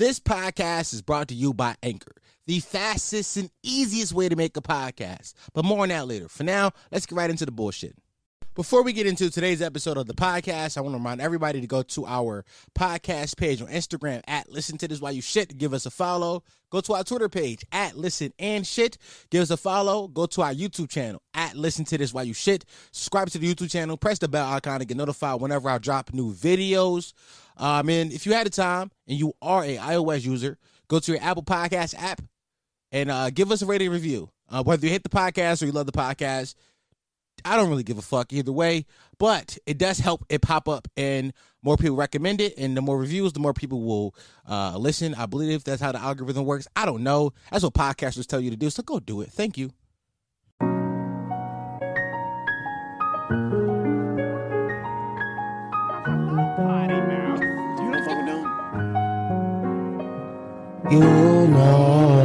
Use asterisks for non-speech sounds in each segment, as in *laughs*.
This podcast is brought to you by Anchor, the fastest and easiest way to make a podcast. But more on that later. For now, let's get right into the bullshit. Before we get into today's episode of the podcast, I want to remind everybody to go to our podcast page on Instagram at Listen to This While You Shit. Give us a follow. Go to our Twitter page at Listen and Shit. Give us a follow. Go to our YouTube channel at Listen to This While You Shit. Subscribe to the YouTube channel. Press the bell icon to get notified whenever I drop new videos. Um, and if you had the time and you are a iOS user, go to your Apple Podcast app and uh, give us a rating review. Uh, whether you hate the podcast or you love the podcast, I don't really give a fuck either way, but it does help it pop up and more people recommend it. And the more reviews, the more people will uh, listen. I believe that's how the algorithm works. I don't know. That's what podcasters tell you to do. So go do it. Thank you. You know,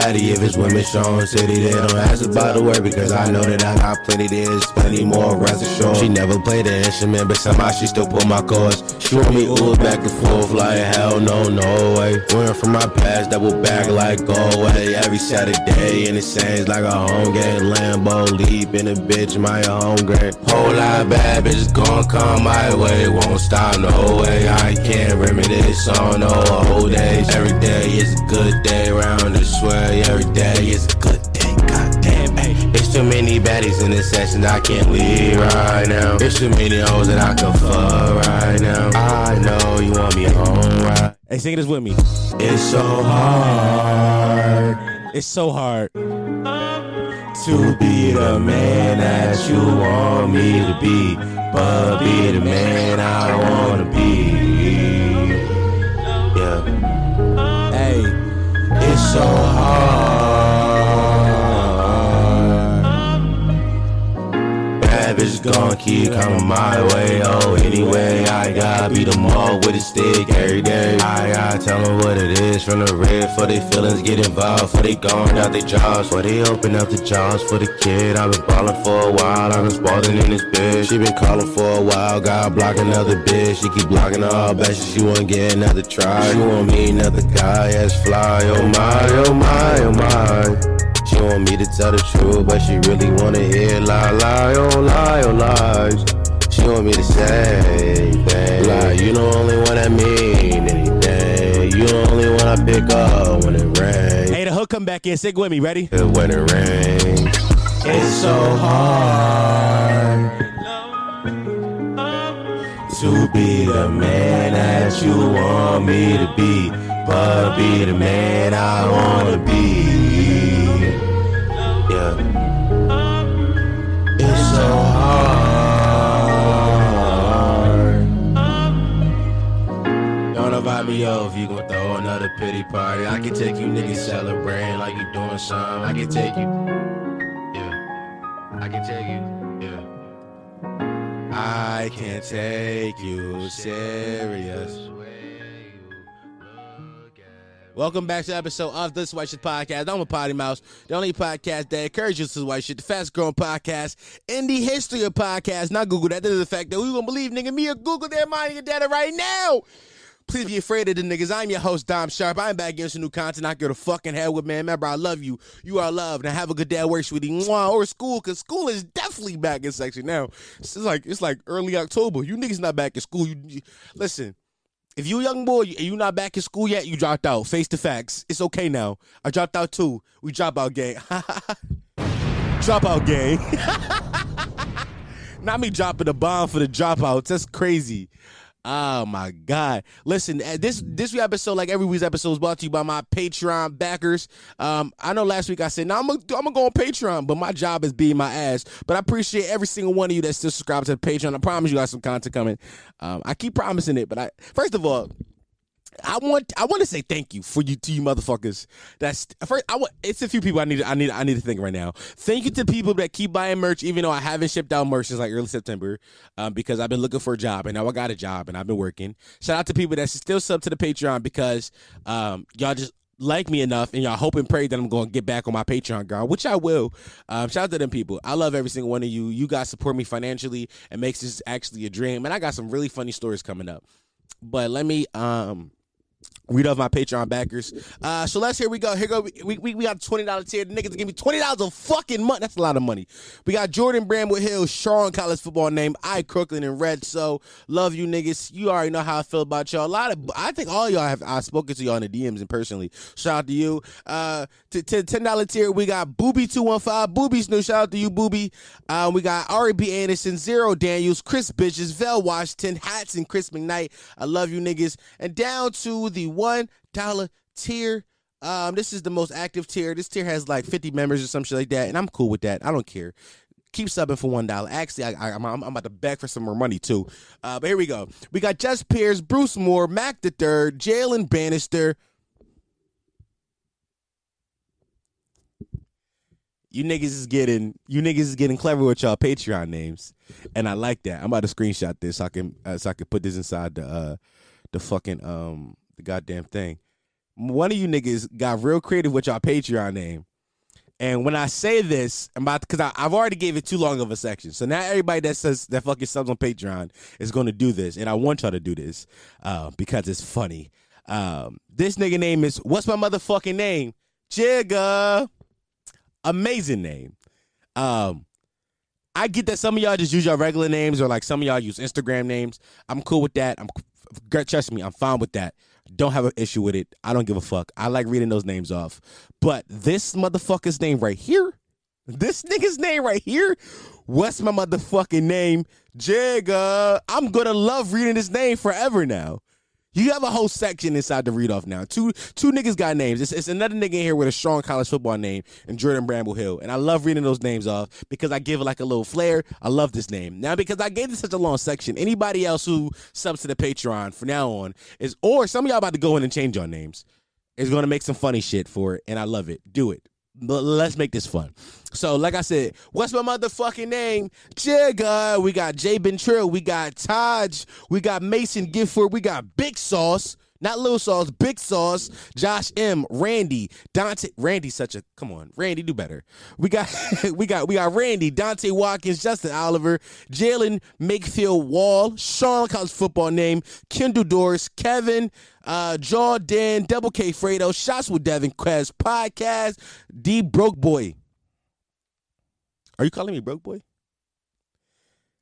Only said it Addy if it's women showing city. They don't ask about the word because I know that I got plenty. There's plenty more rest assured. She never played the instrument, but somehow she still pull my chords. She me ooh back and forth like hell no, no way. Went from my past, double back like go away. Every Saturday and it seems like a home game. Lambo leap in a bitch, my home game. Whole lot of bad bitches gon' come my way. Won't stop no way. I can't reminisce on no old days. Every day is a good day round this way. Every day is a good day. Goddamn, hey. It's too many baddies in this session. I can't leave right now. It's too many hoes that I can fuck right now. I know you want me home right. Hey, sing this with me. It's so hard It's so hard. to be the man that you want me to be, but be the man I wanna be. Yeah, Hey, it's so hard. Gon' keep coming my way. Oh, anyway, I gotta be the mall with a stick every day. I gotta tell them what it is from the red for they feelings get involved. For they gone out their jobs, for they open up the jobs for the kid. I've been ballin' for a while, I've been spalding in this bitch. She been calling for a while, God block another bitch. She keep blocking all bitches, she wanna get another try. She want me another guy, as fly. Oh my, oh my, oh my. She want me to tell the truth, but she really wanna hear lie, lie, oh lie, oh lies. She want me to say things like you the only one that mean anything. You the only one I pick up when it rains. hey, the hook come back in. Sing with me. Ready? When it rains, it's so hard to be the man that you want me to be, but be the man I wanna be. So hard. Don't invite me over you gon' throw another pity party. I can take you niggas celebrating like you doing something. I can take you. Yeah. I can take you. Yeah. I can't take you serious. Welcome back to episode of This White Shit Podcast. I'm a potty mouse, the only podcast that encourages this white shit, the fast growing podcast in the history of podcasts. Not Google that. That is the fact that we gonna believe nigga me or Google their mind and data right now. Please be afraid of the niggas. I'm your host, Dom Sharpe. I'm back again with some new content. I get a fucking head with man. Remember, I love you. You are loved. And have a good day at work, sweetie. Mwah. Or school, cause school is definitely back in section now. It's like it's like early October. You niggas not back in school. You, you listen. If you young boy and you not back in school yet, you dropped out. Face the facts. It's okay now. I dropped out too. We drop out gang. *laughs* drop out gang. *laughs* not me dropping a bomb for the dropouts. That's crazy. Oh my God! Listen, uh, this this week episode, like every week's episode, is brought to you by my Patreon backers. Um, I know last week I said, "Now I'm gonna I'm gonna go on Patreon," but my job is being my ass. But I appreciate every single one of you that still subscribe to Patreon. I promise you got some content coming. Um, I keep promising it, but I first of all, I want I want to say thank you for you to you motherfuckers. That's first. I want it's a few people I need I need I need to think right now. Thank you to people that keep buying merch, even though I haven't shipped out merch since like early September, um, because I've been looking for a job and now I got a job and I've been working. Shout out to people that still sub to the Patreon because um y'all just like me enough and y'all hope and pray that I'm going to get back on my Patreon, girl, which I will. Um, shout out to them people. I love every single one of you. You guys support me financially and makes this actually a dream. And I got some really funny stories coming up. But let me um read off my Patreon backers. Uh, so let's here we go. Here go. We, we, we got twenty dollars tier. The niggas give me twenty dollars a fucking month. That's a lot of money. We got Jordan Bramwood Hill, Sean college football name, I Crooklyn and Red. So love you niggas. You already know how I feel about y'all. A lot of I think all y'all have I've spoken to y'all in the DMs and personally. Shout out to you. Uh, to, to ten dollar tier we got Booby two one five. Booby's new. Shout out to you, Booby. Um, we got Ari B Anderson, Zero Daniels, Chris Bitches, Vel Washington, Hats, and Chris McKnight. I love you niggas. And down to the one dollar tier. Um, this is the most active tier. This tier has like 50 members or some shit like that, and I'm cool with that. I don't care. Keep subbing for one dollar. Actually, I, am about to beg for some more money too. Uh, but here we go. We got Jess Pierce, Bruce Moore, Mac the Third, Jalen Bannister. You niggas is getting you niggas is getting clever with y'all Patreon names, and I like that. I'm about to screenshot this so I can uh, so I can put this inside the uh the fucking um the goddamn thing. One of you niggas got real creative with y'all Patreon name. And when I say this, I'm about because I've already gave it too long of a section. So now everybody that says that fucking subs on Patreon is going to do this, and I want y'all to do this uh, because it's funny. Um, this nigga name is what's my motherfucking name? Jigga. Amazing name. Um, I get that some of y'all just use your regular names or like some of y'all use Instagram names. I'm cool with that. I'm trust me, I'm fine with that. Don't have an issue with it. I don't give a fuck. I like reading those names off. But this motherfucker's name right here, this nigga's name right here, what's my motherfucking name? Jigga. I'm gonna love reading this name forever now. You have a whole section inside the read off now. Two two niggas got names. It's, it's another nigga in here with a strong college football name and Jordan Bramble Hill. And I love reading those names off because I give it like a little flair. I love this name. Now, because I gave this such a long section, anybody else who subs to the Patreon from now on is, or some of y'all about to go in and change your names, is to make some funny shit for it. And I love it. Do it. But let's make this fun. So, like I said, what's my motherfucking name? Jigga. We got Jay Bentrill. We got Taj. We got Mason Gifford. We got Big Sauce. Not Little Sauce, Big Sauce, Josh M, Randy, Dante. Randy, such a come on, Randy, do better. We got, *laughs* we got, we got Randy, Dante Watkins, Justin Oliver, Jalen Makefield Wall, Sean college football name, Kendall Doris, Kevin, uh, Jordan, Double K Fredo, Shots with Devin Quest, Podcast, D Broke Boy. Are you calling me Broke Boy?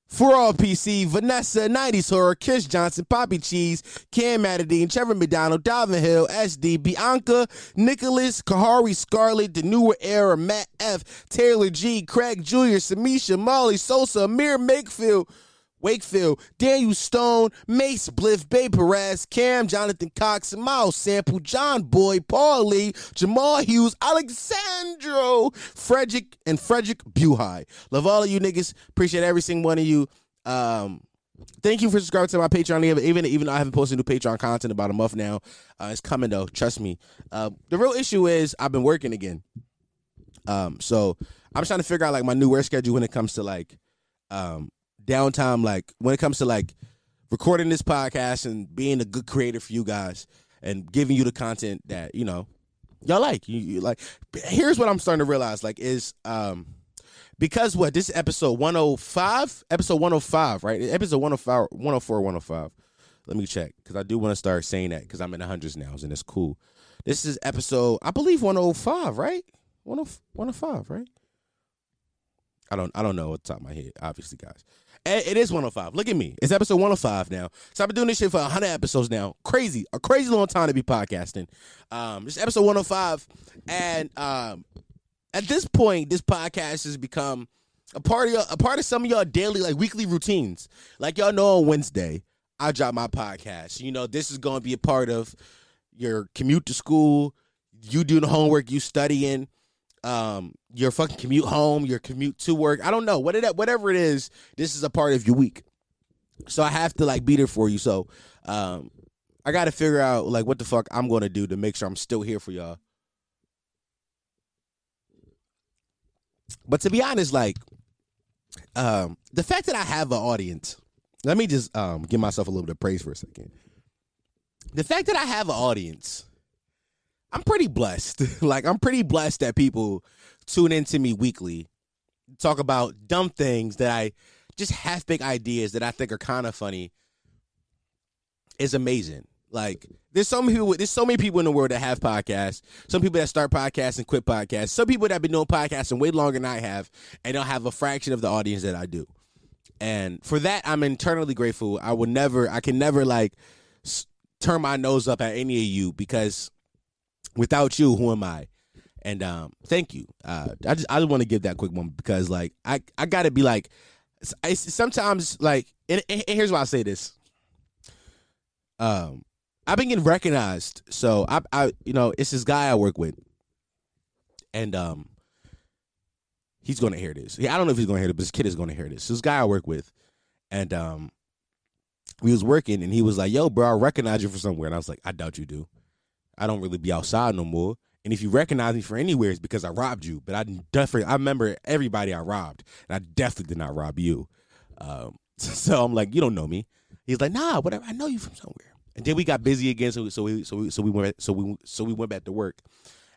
For all PC, Vanessa, 90s Horror, Kish Johnson, Poppy Cheese, Cam Madadine, Trevor McDonald, Dalvin Hill, SD, Bianca, Nicholas, Kahari Scarlett, The Newer Era, Matt F, Taylor G, Craig Jr., Samisha, Molly, Sosa, Amir Makefield, Wakefield, Daniel Stone, Mace Bliff, Bay Perez, Cam, Jonathan Cox, Miles Sample, John Boy, Paul Lee, Jamal Hughes, Alexandro, Frederick, and Frederick Buhai. Love all of you niggas. Appreciate every single one of you. Um, thank you for subscribing to my Patreon. Even even though I haven't posted new Patreon content about a month now, uh, it's coming though. Trust me. Uh, the real issue is I've been working again. Um, so I'm trying to figure out like my new work schedule when it comes to like um downtime, like when it comes to like recording this podcast and being a good creator for you guys and giving you the content that you know y'all like. You, you like. Here's what I'm starting to realize, like, is um because what this is episode 105, episode 105, right? Episode 105, 104, 105. Let me check because I do want to start saying that because I'm in the hundreds now and it's cool. This is episode, I believe 105, right? 105, right? I don't I don't know at the top of my head, obviously, guys. It is 105. Look at me. It's episode 105 now. So I've been doing this shit for 100 episodes now. Crazy. A crazy long time to be podcasting. Um, this is episode 105. And um, at this point, this podcast has become a part of a part of some of y'all daily, like weekly routines. Like y'all know on Wednesday, I drop my podcast. You know, this is gonna be a part of your commute to school, you doing homework, you studying, um your fucking commute home, your commute to work. I don't know. What it, whatever it is, this is a part of your week. So I have to like be there for you. So um I got to figure out like what the fuck I'm to do to make sure I'm still here for y'all. But to be honest like um the fact that I have an audience. Let me just um give myself a little bit of praise for a second. The fact that I have an audience I'm pretty blessed. *laughs* like I'm pretty blessed that people tune into me weekly, talk about dumb things that I just half big ideas that I think are kind of funny. Is amazing. Like there's so many people. There's so many people in the world that have podcasts. Some people that start podcasts and quit podcasts. Some people that have been doing podcasting way longer than I have, and don't have a fraction of the audience that I do. And for that, I'm internally grateful. I will never. I can never like s- turn my nose up at any of you because without you, who am I? And um, thank you. Uh, I just I just want to give that quick moment because like I I gotta be like, I, sometimes like and, and here's why I say this. Um, I've been getting recognized. So I, I, you know, it's this guy I work with, and um, he's gonna hear this. I don't know if he's gonna hear it, but this kid is gonna hear this. This guy I work with, and um, we was working, and he was like, "Yo, bro, I recognize you from somewhere," and I was like, "I doubt you do. I don't really be outside no more." And if you recognize me for anywhere, it's because I robbed you. But I definitely, I remember everybody I robbed, and I definitely did not rob you. Um, *laughs* so I'm like, you don't know me. He's like, nah, whatever. I know you from somewhere. And then we got busy again, so we, so we so we so we went so we so we went back to work.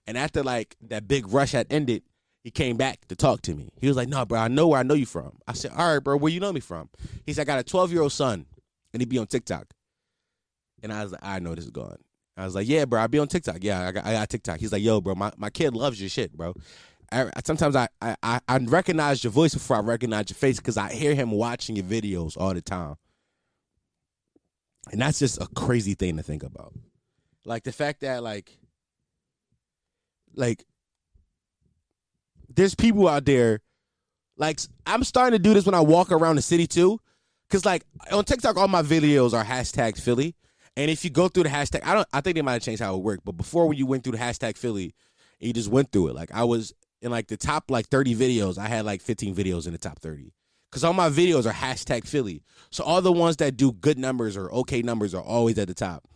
And after like that big rush had ended, he came back to talk to me. He was like, nah, bro, I know where I know you from." I said, "All right, bro, where you know me from?" He said, "I got a 12 year old son, and he'd be on TikTok." And I was like, "I know this is gone." I was like, "Yeah, bro, I be on TikTok. Yeah, I got, I got TikTok." He's like, "Yo, bro, my, my kid loves your shit, bro." I, sometimes I, I I recognize your voice before I recognize your face because I hear him watching your videos all the time. And that's just a crazy thing to think about. Like the fact that like like there's people out there like I'm starting to do this when I walk around the city too. Cause like on TikTok, all my videos are hashtag Philly. And if you go through the hashtag, I don't I think they might have changed how it worked, but before when you went through the hashtag Philly, you just went through it. Like I was in like the top like 30 videos, I had like 15 videos in the top 30 because all my videos are hashtag Philly. So all the ones that do good numbers or okay numbers are always at the top.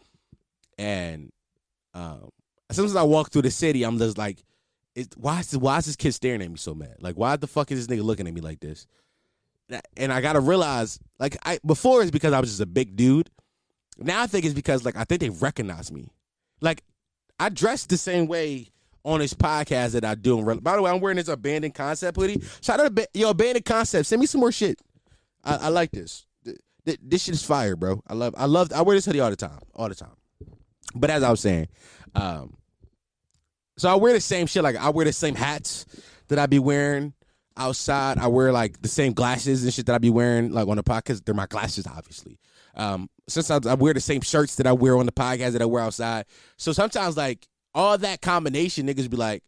And um, as I walk through the city, I'm just like, why is this, why is this kid staring at me so mad? Like, why the fuck is this nigga looking at me like this? And I gotta realize, like, I before it's because I was just a big dude. Now I think it's because like I think they recognize me. Like, I dress the same way on this podcast that I do. By the way, I'm wearing this abandoned concept hoodie. Shout out to yo abandoned concept. Send me some more shit. I, I like this. This shit is fire, bro. I love. I love. I wear this hoodie all the time, all the time. But as I was saying, um, so I wear the same shit. Like I wear the same hats that I be wearing outside. I wear like the same glasses and shit that I be wearing like on the podcast. They're my glasses, obviously. Um, since I, wear the same shirts that I wear on the podcast that I wear outside. So sometimes like all that combination, niggas be like,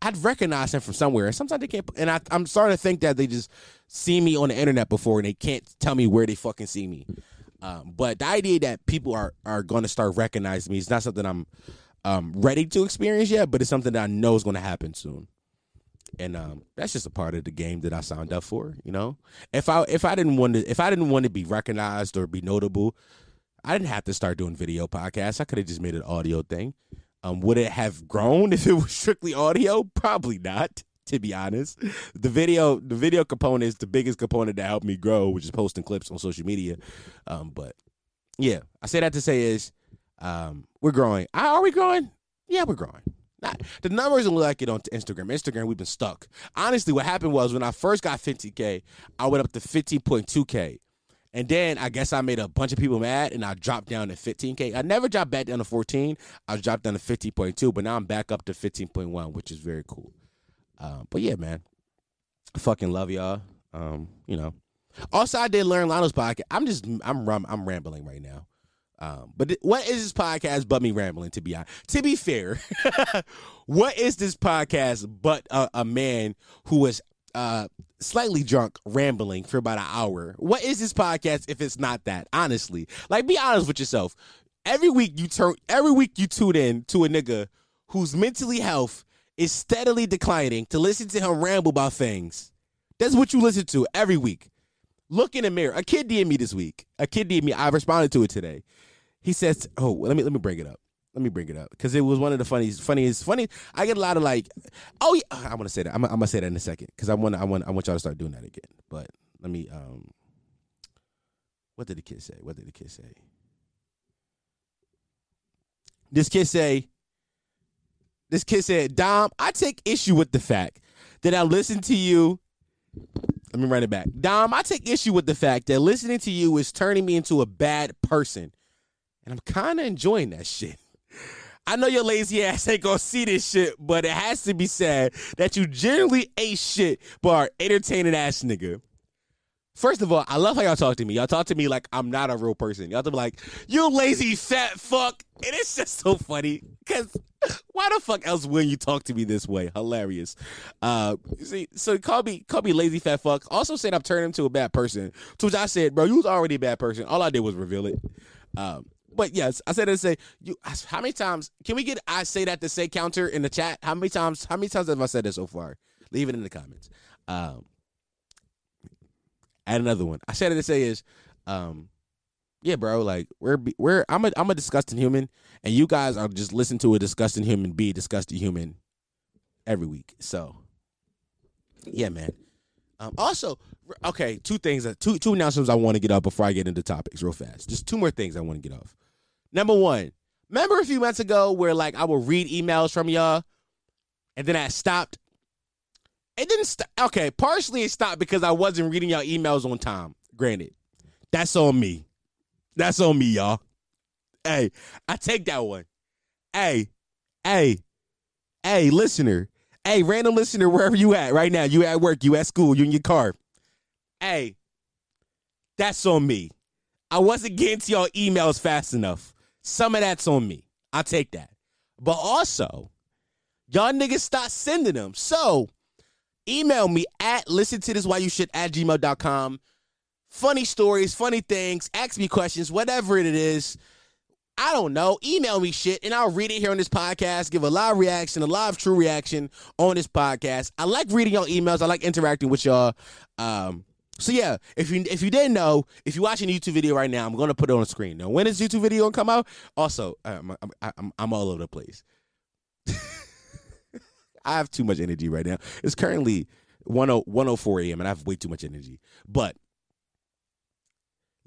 I'd recognize him from somewhere. And sometimes they can't. And I, am starting to think that they just see me on the internet before and they can't tell me where they fucking see me. Um, but the idea that people are are going to start recognizing me is not something I'm um, ready to experience yet, but it's something that I know is going to happen soon. And um, that's just a part of the game that I signed up for. You know, if I if I didn't want to if I didn't want to be recognized or be notable, I didn't have to start doing video podcasts. I could have just made an audio thing. Um, would it have grown *laughs* if it was strictly audio? Probably not. To be honest, the video the video component is the biggest component that helped me grow, which is posting clips on social media. Um, but yeah, I say that to say is um, we're growing. Are we growing? Yeah, we're growing. Not, the numbers don't look like it on Instagram. Instagram, we've been stuck. Honestly, what happened was when I first got 50K, I went up to 15.2K. And then I guess I made a bunch of people mad and I dropped down to 15K. I never dropped back down to 14. I dropped down to 15.2, but now I'm back up to 15.1, which is very cool. Um, but yeah, man. I fucking love y'all. Um, you know. Also, I did learn Lionel's podcast. I'm just I'm I'm rambling right now. Um, but th- what is this podcast but me rambling? To be honest, to be fair, *laughs* what is this podcast but a, a man who is uh, slightly drunk rambling for about an hour. What is this podcast if it's not that? Honestly, like be honest with yourself. Every week you turn, every week you tune in to a nigga whose mentally health is steadily declining to listen to him ramble about things. That's what you listen to every week. Look in the mirror. A kid DM me this week. A kid DM me. I responded to it today. He says, "Oh, let me let me bring it up." let me bring it up because it was one of the funniest, funniest, funny. I get a lot of like, oh yeah, I want to say that. I'm, I'm, gonna say that in a second because I want, I want, I want y'all to start doing that again. But let me, um, what did the kid say? What did the kid say? This kid say, This kid said, Dom, I take issue with the fact that I listen to you. Let me run it back. Dom, I take issue with the fact that listening to you is turning me into a bad person. And I'm kind of enjoying that shit. I know your lazy ass ain't gonna see this shit, but it has to be said that you generally ain't shit but are entertaining ass nigga. First of all, I love how y'all talk to me. Y'all talk to me like I'm not a real person. Y'all to be like, you lazy fat fuck. And it's just so funny. Cause why the fuck else will you talk to me this way? Hilarious. Uh see, so call me call me lazy fat fuck. Also said I'm turning into a bad person. To which I said, bro, you was already a bad person. All I did was reveal it. Um, but yes, I said to say you. How many times can we get I say that to say counter in the chat? How many times? How many times have I said that so far? Leave it in the comments. Um, add another one. I said it to say is, um, yeah, bro. Like we're we're I'm a I'm a disgusting human, and you guys are just listen to a disgusting human be a disgusting human every week. So, yeah, man. Um, also, okay, two things, uh, two two announcements I want to get up before I get into topics real fast. Just two more things I want to get off. Number one, remember a few months ago where like I would read emails from y'all, and then I stopped. It didn't stop. Okay, partially it stopped because I wasn't reading y'all emails on time. Granted, that's on me. That's on me, y'all. Hey, I take that one. Hey, hey, hey, listener. Hey, random listener, wherever you at right now, you at work, you at school, you in your car. Hey, that's on me. I wasn't getting to y'all emails fast enough. Some of that's on me. I'll take that. But also, y'all niggas stop sending them. So email me at listen to this why you should at gmail.com. Funny stories, funny things, ask me questions, whatever it is. I don't know. Email me shit and I'll read it here on this podcast, give a live reaction, a live true reaction on this podcast. I like reading y'all emails. I like interacting with y'all. Um, so yeah, if you if you didn't know, if you're watching a YouTube video right now, I'm gonna put it on the screen. Now, when is YouTube video gonna come out? Also, I'm I'm, I'm, I'm all over the place. *laughs* I have too much energy right now. It's currently 104 a.m. and I have way too much energy. But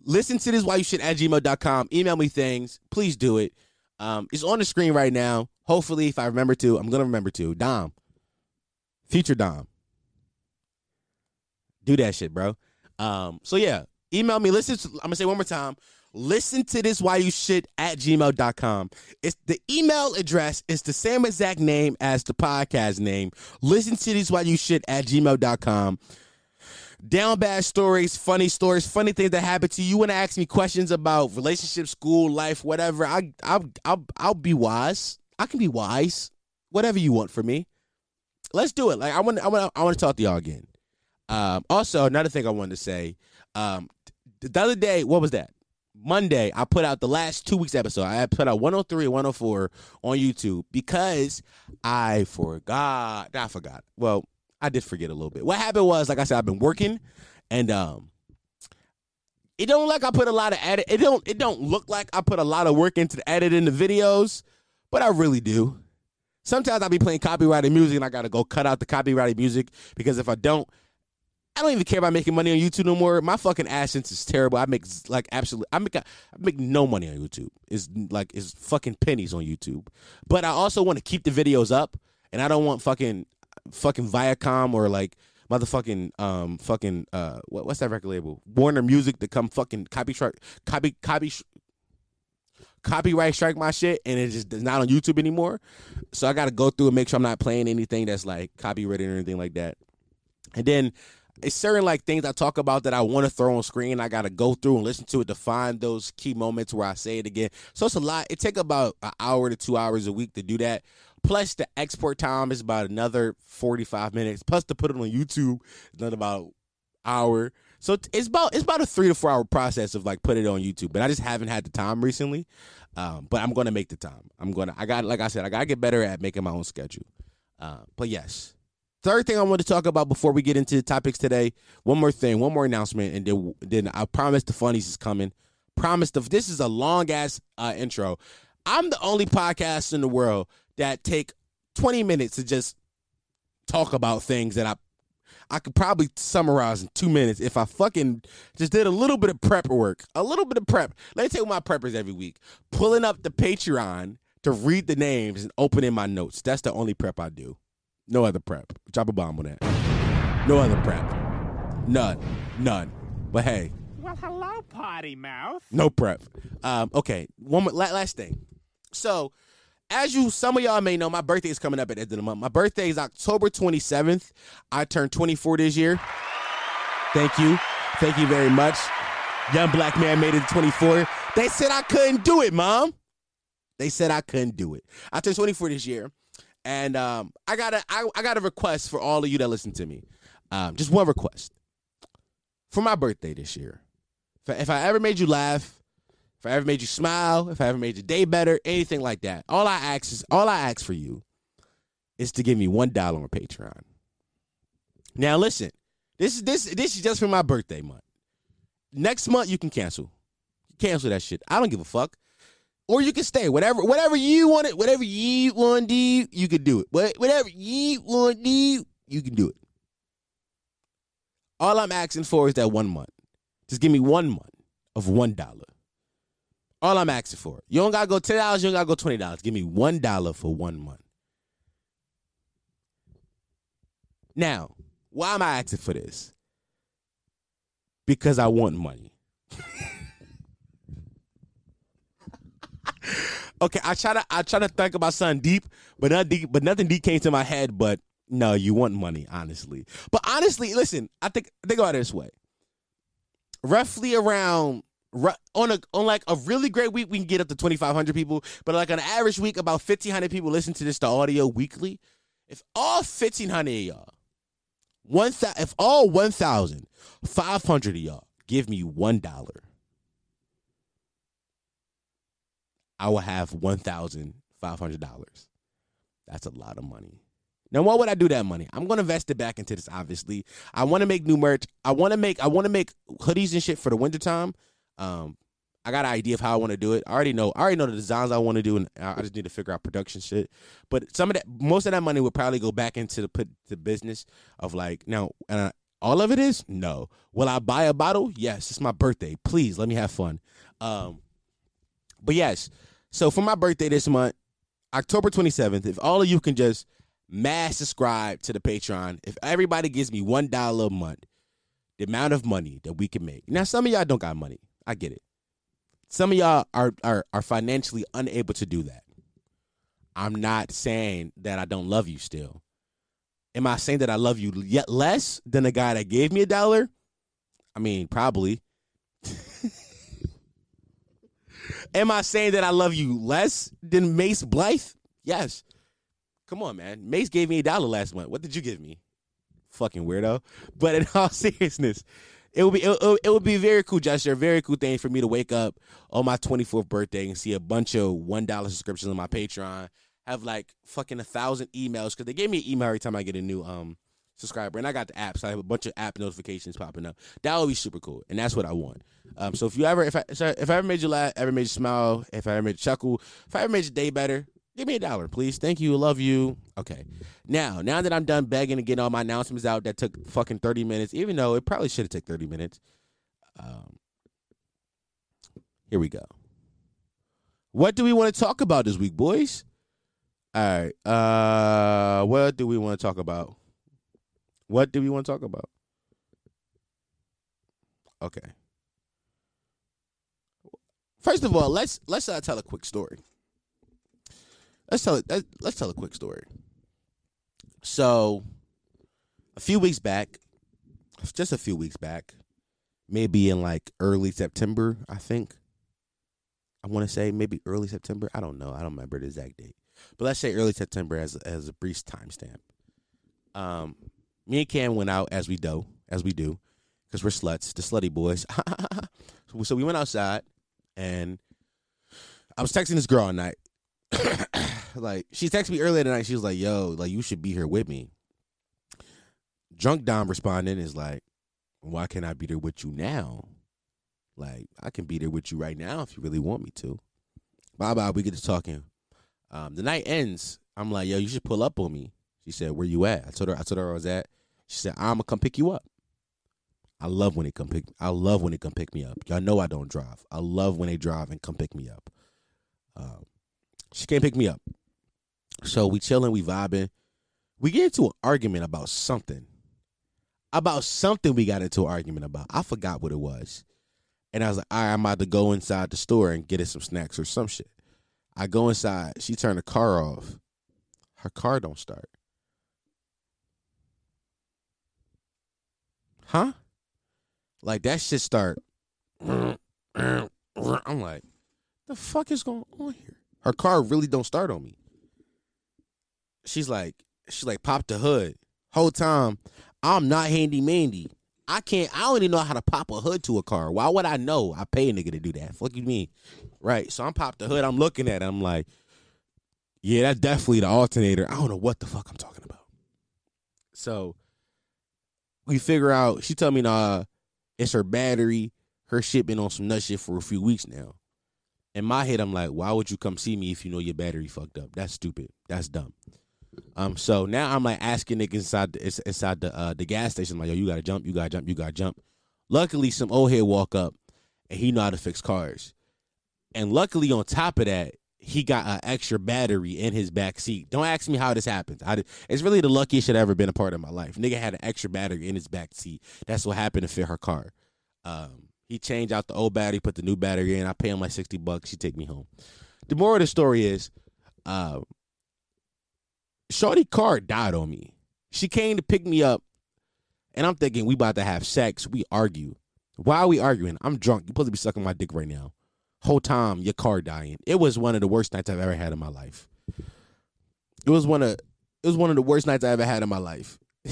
listen to this while you should at gmail.com. Email me things. Please do it. Um, it's on the screen right now. Hopefully, if I remember to, I'm gonna remember to. Dom. Future Dom do that shit, bro. Um, so yeah, email me. Listen, to, I'm gonna say one more time. Listen to this while you shit at gmail.com. It's the email address is the same exact name as the podcast name. Listen to this while you shit at gmail.com. Down bad stories, funny stories, funny things that happen to you. You want to ask me questions about relationship, school, life, whatever. I, I'll, I'll, I'll be wise. I can be wise. Whatever you want from me. Let's do it. Like I want, I want, I want to talk to y'all again. Um, also, another thing I wanted to say, um, the other day, what was that? Monday, I put out the last two weeks episode. I put out 103 and 104 on YouTube because I forgot. I forgot. Well, I did forget a little bit. What happened was, like I said, I've been working, and um, it don't like I put a lot of edit. It don't. It don't look like I put a lot of work into editing the videos, but I really do. Sometimes I'll be playing copyrighted music, and I gotta go cut out the copyrighted music because if I don't, I don't even care about making money on YouTube no more. My fucking AdSense is terrible. I make like absolutely, I make I make no money on YouTube. It's like it's fucking pennies on YouTube. But I also want to keep the videos up, and I don't want fucking fucking Viacom or like motherfucking um fucking uh what, what's that record label Warner Music to come fucking copy strike copy copy copyright strike my shit and it just not on YouTube anymore. So I got to go through and make sure I'm not playing anything that's like copyrighted or anything like that. And then it's certain like things I talk about that I want to throw on screen. I got to go through and listen to it to find those key moments where I say it again. So it's a lot. It take about an hour to two hours a week to do that. Plus the export time is about another forty five minutes. Plus to put it on YouTube, another about hour. So it's about it's about a three to four hour process of like put it on YouTube. But I just haven't had the time recently. Um, but I'm gonna make the time. I'm gonna. I got like I said, I gotta get better at making my own schedule. Uh, but yes, Third thing I want to talk about before we get into the topics today. One more thing, one more announcement, and then then I promise the funnies is coming. Promise the this is a long ass uh, intro. I'm the only podcast in the world that take 20 minutes to just talk about things that I I could probably summarize in two minutes if I fucking just did a little bit of prep work. A little bit of prep. Let me tell you my preppers every week. Pulling up the Patreon to read the names and open in my notes. That's the only prep I do. No other prep. Drop a bomb on that. No other prep. None. None. But hey, Well, hello, potty mouth. no prep. Um, okay, one more, last thing. So, as you, some of y'all may know, my birthday is coming up at the end of the month. My birthday is October 27th. I turned 24 this year. Thank you. Thank you very much. Young black man made it to 24. They said I couldn't do it, mom. They said I couldn't do it. I turned 24 this year, and um, I got a I, I got a request for all of you that listen to me. Um, just one request for my birthday this year. If I, if I ever made you laugh, if I ever made you smile, if I ever made your day better, anything like that, all I ask is all I ask for you is to give me one dollar on Patreon. Now listen, this is this this is just for my birthday month. Next month you can cancel, cancel that shit. I don't give a fuck. Or you can stay, whatever, whatever you want it, whatever you want to do, you can do it. Whatever you want to do, you can do it. All I'm asking for is that one month. Just give me one month of one dollar. All I'm asking for. You don't gotta go ten dollars. You don't gotta go twenty dollars. Give me one dollar for one month. Now, why am I asking for this? Because I want money. *laughs* *laughs* okay, I try to I try to think about something deep, but not deep, but nothing deep came to my head. But no, you want money, honestly. But honestly, listen, I think think about it this way. Roughly around on a on like a really great week, we can get up to twenty five hundred people. But like an average week, about fifteen hundred people listen to this the audio weekly. If all fifteen hundred of y'all, one if all one thousand five hundred of y'all give me one dollar, I will have one thousand five hundred dollars. That's a lot of money. Now, what would I do that money? I'm gonna invest it back into this. Obviously, I want to make new merch. I want to make I want to make hoodies and shit for the wintertime. Um, I got an idea of how I want to do it. I already know. I already know the designs I want to do, and I I just need to figure out production shit. But some of that, most of that money would probably go back into the put the business of like now. Uh, all of it is no. Will I buy a bottle? Yes. It's my birthday. Please let me have fun. Um, but yes. So for my birthday this month, October 27th, if all of you can just mass subscribe to the Patreon, if everybody gives me one dollar a month, the amount of money that we can make. Now, some of y'all don't got money. I get it. Some of y'all are are are financially unable to do that. I'm not saying that I don't love you still. Am I saying that I love you yet less than the guy that gave me a dollar? I mean, probably. *laughs* Am I saying that I love you less than Mace Blythe? Yes. Come on, man. Mace gave me a dollar last month. What did you give me? Fucking weirdo. But in *laughs* all seriousness, it would be it, it, would be very cool gesture, a very cool thing for me to wake up on my 24th birthday and see a bunch of one dollar subscriptions on my Patreon. Have like fucking a thousand emails because they gave me an email every time I get a new um subscriber, and I got the app, so I have a bunch of app notifications popping up. That would be super cool, and that's what I want. Um, so if you ever, if I, if I ever made you laugh, ever made you smile, if I ever made you chuckle, if I ever made your day better, give me a dollar, please. Thank you, love you. Okay, now now that I'm done begging and getting all my announcements out, that took fucking thirty minutes, even though it probably should have taken thirty minutes. Um, here we go. What do we want to talk about this week, boys? All right. Uh, what do we want to talk about? What do we want to talk about? Okay. First of all, let's let's uh, tell a quick story. Let's tell let's, let's tell a quick story. So, a few weeks back, just a few weeks back, maybe in like early September, I think. I want to say maybe early September. I don't know. I don't remember the exact date, but let's say early September as as a brief timestamp. Um, me and Cam went out as we do, as we do, because we're sluts, the slutty boys. *laughs* so, we went outside, and I was texting this girl all night. *coughs* like she texted me earlier tonight. She was like, "Yo, like you should be here with me." Drunk Dom responding is like, "Why can't I be there with you now? Like I can be there with you right now if you really want me to." Bye bye. We get to talking. Um, the night ends. I'm like, "Yo, you should pull up on me." She said, "Where you at?" I told her. I told her I was at. She said, "I'm gonna come pick you up." I love when they come pick. I love when they come pick me up. Y'all know I don't drive. I love when they drive and come pick me up. Um, She can't pick me up. So we chilling, we vibing. We get into an argument about something. About something we got into an argument about. I forgot what it was. And I was like, all right, I'm about to go inside the store and get her some snacks or some shit. I go inside. She turned the car off. Her car don't start. Huh? Like that shit start. I'm like, the fuck is going on here? Her car really don't start on me. She's like, she's like, pop the hood. Whole time, I'm not handy mandy. I can't. I don't even know how to pop a hood to a car. Why would I know? I pay a nigga to do that. Fuck you mean, right? So I'm popped the hood. I'm looking at it. I'm like, yeah, that's definitely the alternator. I don't know what the fuck I'm talking about. So we figure out. She told me, nah, it's her battery. Her shit been on some nut shit for a few weeks now. In my head, I'm like, why would you come see me if you know your battery fucked up? That's stupid. That's dumb. Um, so now I'm like asking niggas inside the inside the uh, the gas station, like, yo, you gotta jump, you gotta jump, you gotta jump. Luckily, some old head walk up and he know how to fix cars. And luckily, on top of that, he got an extra battery in his back seat. Don't ask me how this happens. I, it's really the luckiest shit ever been a part of my life. Nigga had an extra battery in his back seat. That's what happened to fit her car. Um, he changed out the old battery, put the new battery in. I pay him like sixty bucks. She take me home. The moral of the story is, uh, Shorty car died on me. She came to pick me up, and I'm thinking we about to have sex. We argue. Why are we arguing? I'm drunk. You supposed to be sucking my dick right now. Whole time your car dying. It was one of the worst nights I've ever had in my life. It was one of it was one of the worst nights I ever had in my life. *laughs*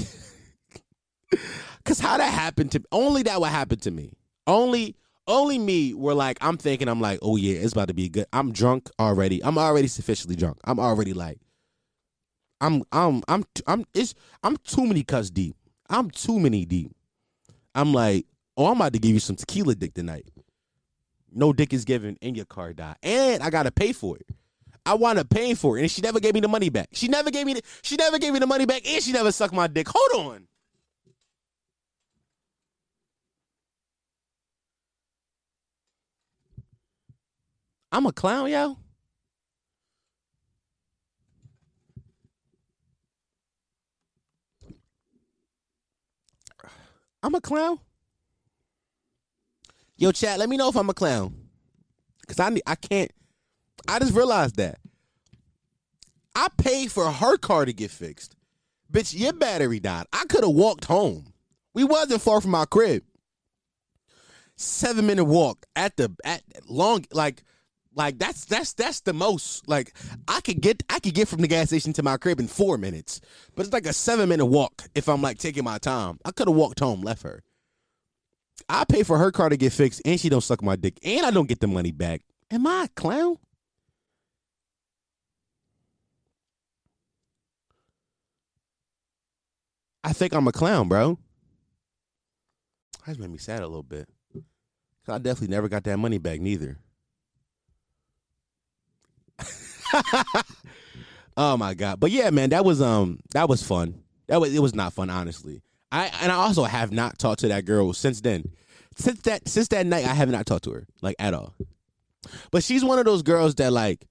Cause how that happened to only that would happen to me. Only only me were like I'm thinking I'm like oh yeah it's about to be good. I'm drunk already. I'm already sufficiently drunk. I'm already like I'm I'm I'm I'm it's I'm too many cuts deep. I'm too many deep. I'm like, oh, I'm about to give you some tequila dick tonight. No dick is given in your car die. And I gotta pay for it. I up paying for it. And she never gave me the money back. She never gave me the she never gave me the money back and she never sucked my dick. Hold on. I'm a clown, yo. I'm a clown. Yo, chat, let me know if I'm a clown. Cause I need, I can't. I just realized that. I paid for her car to get fixed. Bitch, your battery died. I could have walked home. We wasn't far from our crib. Seven minute walk at the at long like like that's that's that's the most like I could get I could get from the gas station to my crib in four minutes, but it's like a seven minute walk if I'm like taking my time. I could have walked home, left her. I pay for her car to get fixed, and she don't suck my dick, and I don't get the money back. Am I a clown? I think I'm a clown, bro. That made me sad a little bit. I definitely never got that money back, neither. *laughs* oh my god! But yeah, man, that was um that was fun. That was it was not fun, honestly. I and I also have not talked to that girl since then. Since that since that night, I have not talked to her like at all. But she's one of those girls that like,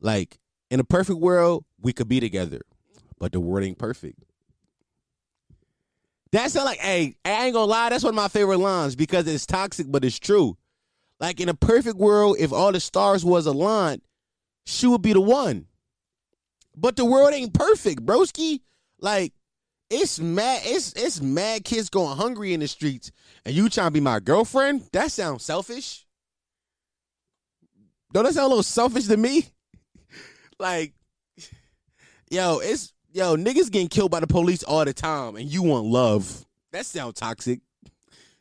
like in a perfect world, we could be together, but the world ain't perfect. That sound like, hey, I ain't gonna lie, that's one of my favorite lines because it's toxic, but it's true. Like in a perfect world, if all the stars was aligned, she would be the one. But the world ain't perfect, broski. Like it's mad, it's it's mad kids going hungry in the streets, and you trying to be my girlfriend? That sounds selfish. Don't that sound a little selfish to me? *laughs* like, yo, it's yo, niggas getting killed by the police all the time, and you want love. That sounds toxic.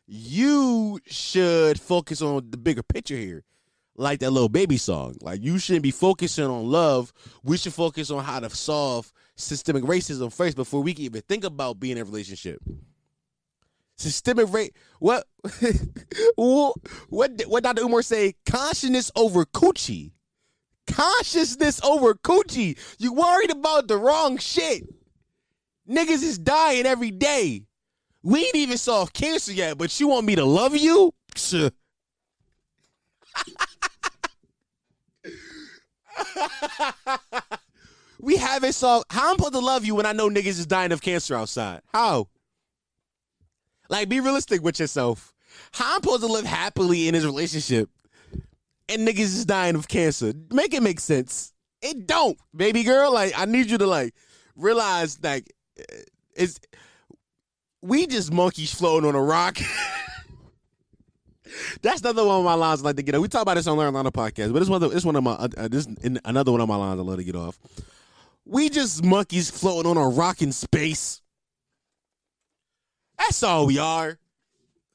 You should focus on the bigger picture here like that Lil Baby song. Like you shouldn't be focusing on love. We should focus on how to solve systemic racism first before we can even think about being in a relationship. Systemic rate. What? *laughs* what? What? Dr. Umar say? Consciousness over coochie. Consciousness over coochie. You worried about the wrong shit. Niggas is dying every day. We ain't even solved cancer yet, but you want me to love you? *laughs* *laughs* we have a song. How I'm supposed to love you when I know niggas is dying of cancer outside? How? Like, be realistic with yourself. How I'm supposed to live happily in this relationship and niggas is dying of cancer? Make it make sense. It don't, baby girl. Like, I need you to like realize like it's we just monkeys floating on a rock. *laughs* That's another one of my lines I like to get off. We talk about this on Learn the podcast, but it's one of the, it's one of my uh, uh, this another one of my lines I love to get off. We just monkeys floating on a rock in space. That's all we are.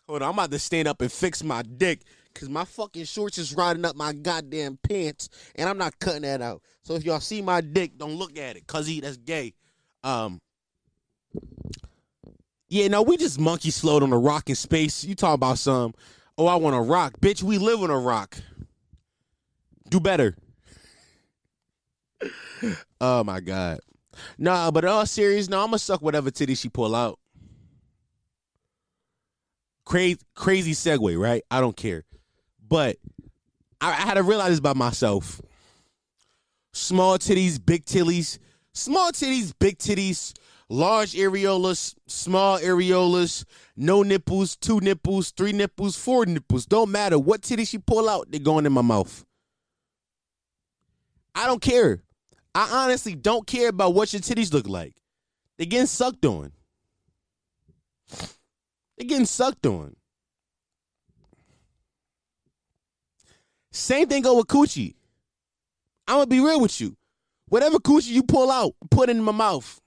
Hold on, I'm about to stand up and fix my dick because my fucking shorts is riding up my goddamn pants, and I'm not cutting that out. So if y'all see my dick, don't look at it, cause he that's gay. Um, yeah, no, we just monkeys float on a rock in space. You talk about some, oh, I want a rock, bitch. We live on a rock. Do better. Oh my god. Nah, but in all serious, no, I'm gonna suck whatever titty she pull out. Crazy, crazy segue, right? I don't care, but I, I had to realize this about myself. Small titties, big titties, small titties, big titties, large areolas, small areolas, no nipples, two nipples, three nipples, four nipples. Don't matter what titty she pull out, they're going in my mouth. I don't care. I honestly don't care about what your titties look like. They're getting sucked on. They're getting sucked on. Same thing go with coochie. I'm gonna be real with you. Whatever coochie you pull out, put in my mouth.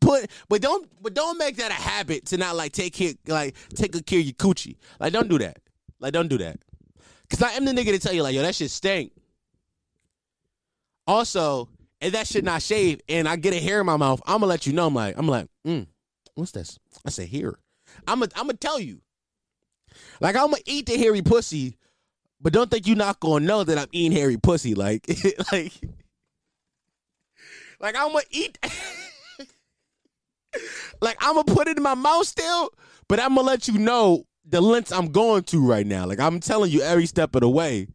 Put, but don't, but don't make that a habit to not like take care, like take good care of your coochie. Like don't do that. Like don't do that. Cause I am the nigga to tell you like yo that shit stink. Also, if that shit not shaved and I get a hair in my mouth, I'm gonna let you know. I'm like, I'm like, mm, what's this? I said hair. I'm gonna, I'm gonna tell you. Like I'm gonna eat the hairy pussy, but don't think you not gonna know that I'm eating hairy pussy. Like, *laughs* like, like I'm gonna eat. *laughs* like I'm gonna put it in my mouth still, but I'm gonna let you know the lengths I'm going to right now. Like I'm telling you every step of the way.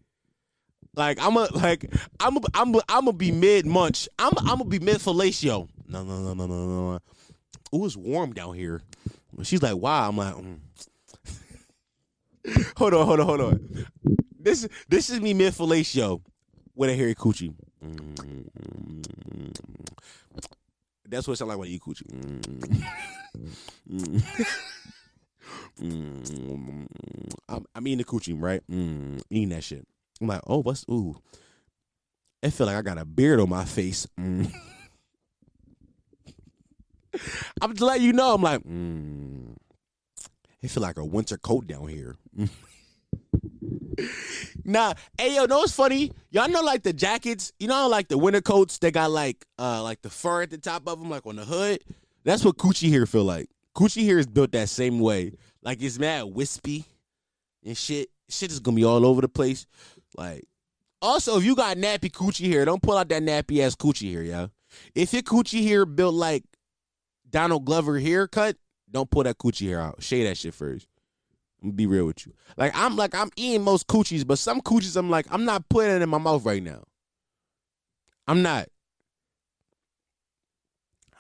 Like I'm a like I'm a, I'm a, I'm gonna be mid munch. I'm a, I'm gonna be mid fellatio. No no no no no no. Ooh, it's warm down here. She's like, wow. I'm like, mm. *laughs* hold on, hold on, hold on. This this is me mid fellatio with a hairy coochie. That's what it sounds like when I eat coochie. *laughs* I'm, I'm eating the coochie, right? Mm, eating that shit. I'm like, oh, what's ooh? It feel like I got a beard on my face. Mm. *laughs* I'm just letting you know. I'm like, mm. it feel like a winter coat down here. *laughs* nah, hey yo, know what's funny? Y'all know like the jackets, you know, like the winter coats. They got like uh like the fur at the top of them, like on the hood. That's what coochie here feel like. Coochie here is built that same way. Like it's mad wispy and shit. Shit is gonna be all over the place. Like, also, if you got nappy coochie hair, don't pull out that nappy ass coochie hair, yo. If your coochie hair built like Donald Glover haircut, don't pull that coochie hair out. Shave that shit first. I'm be real with you. Like I'm like I'm eating most coochies, but some coochies I'm like I'm not putting it in my mouth right now. I'm not.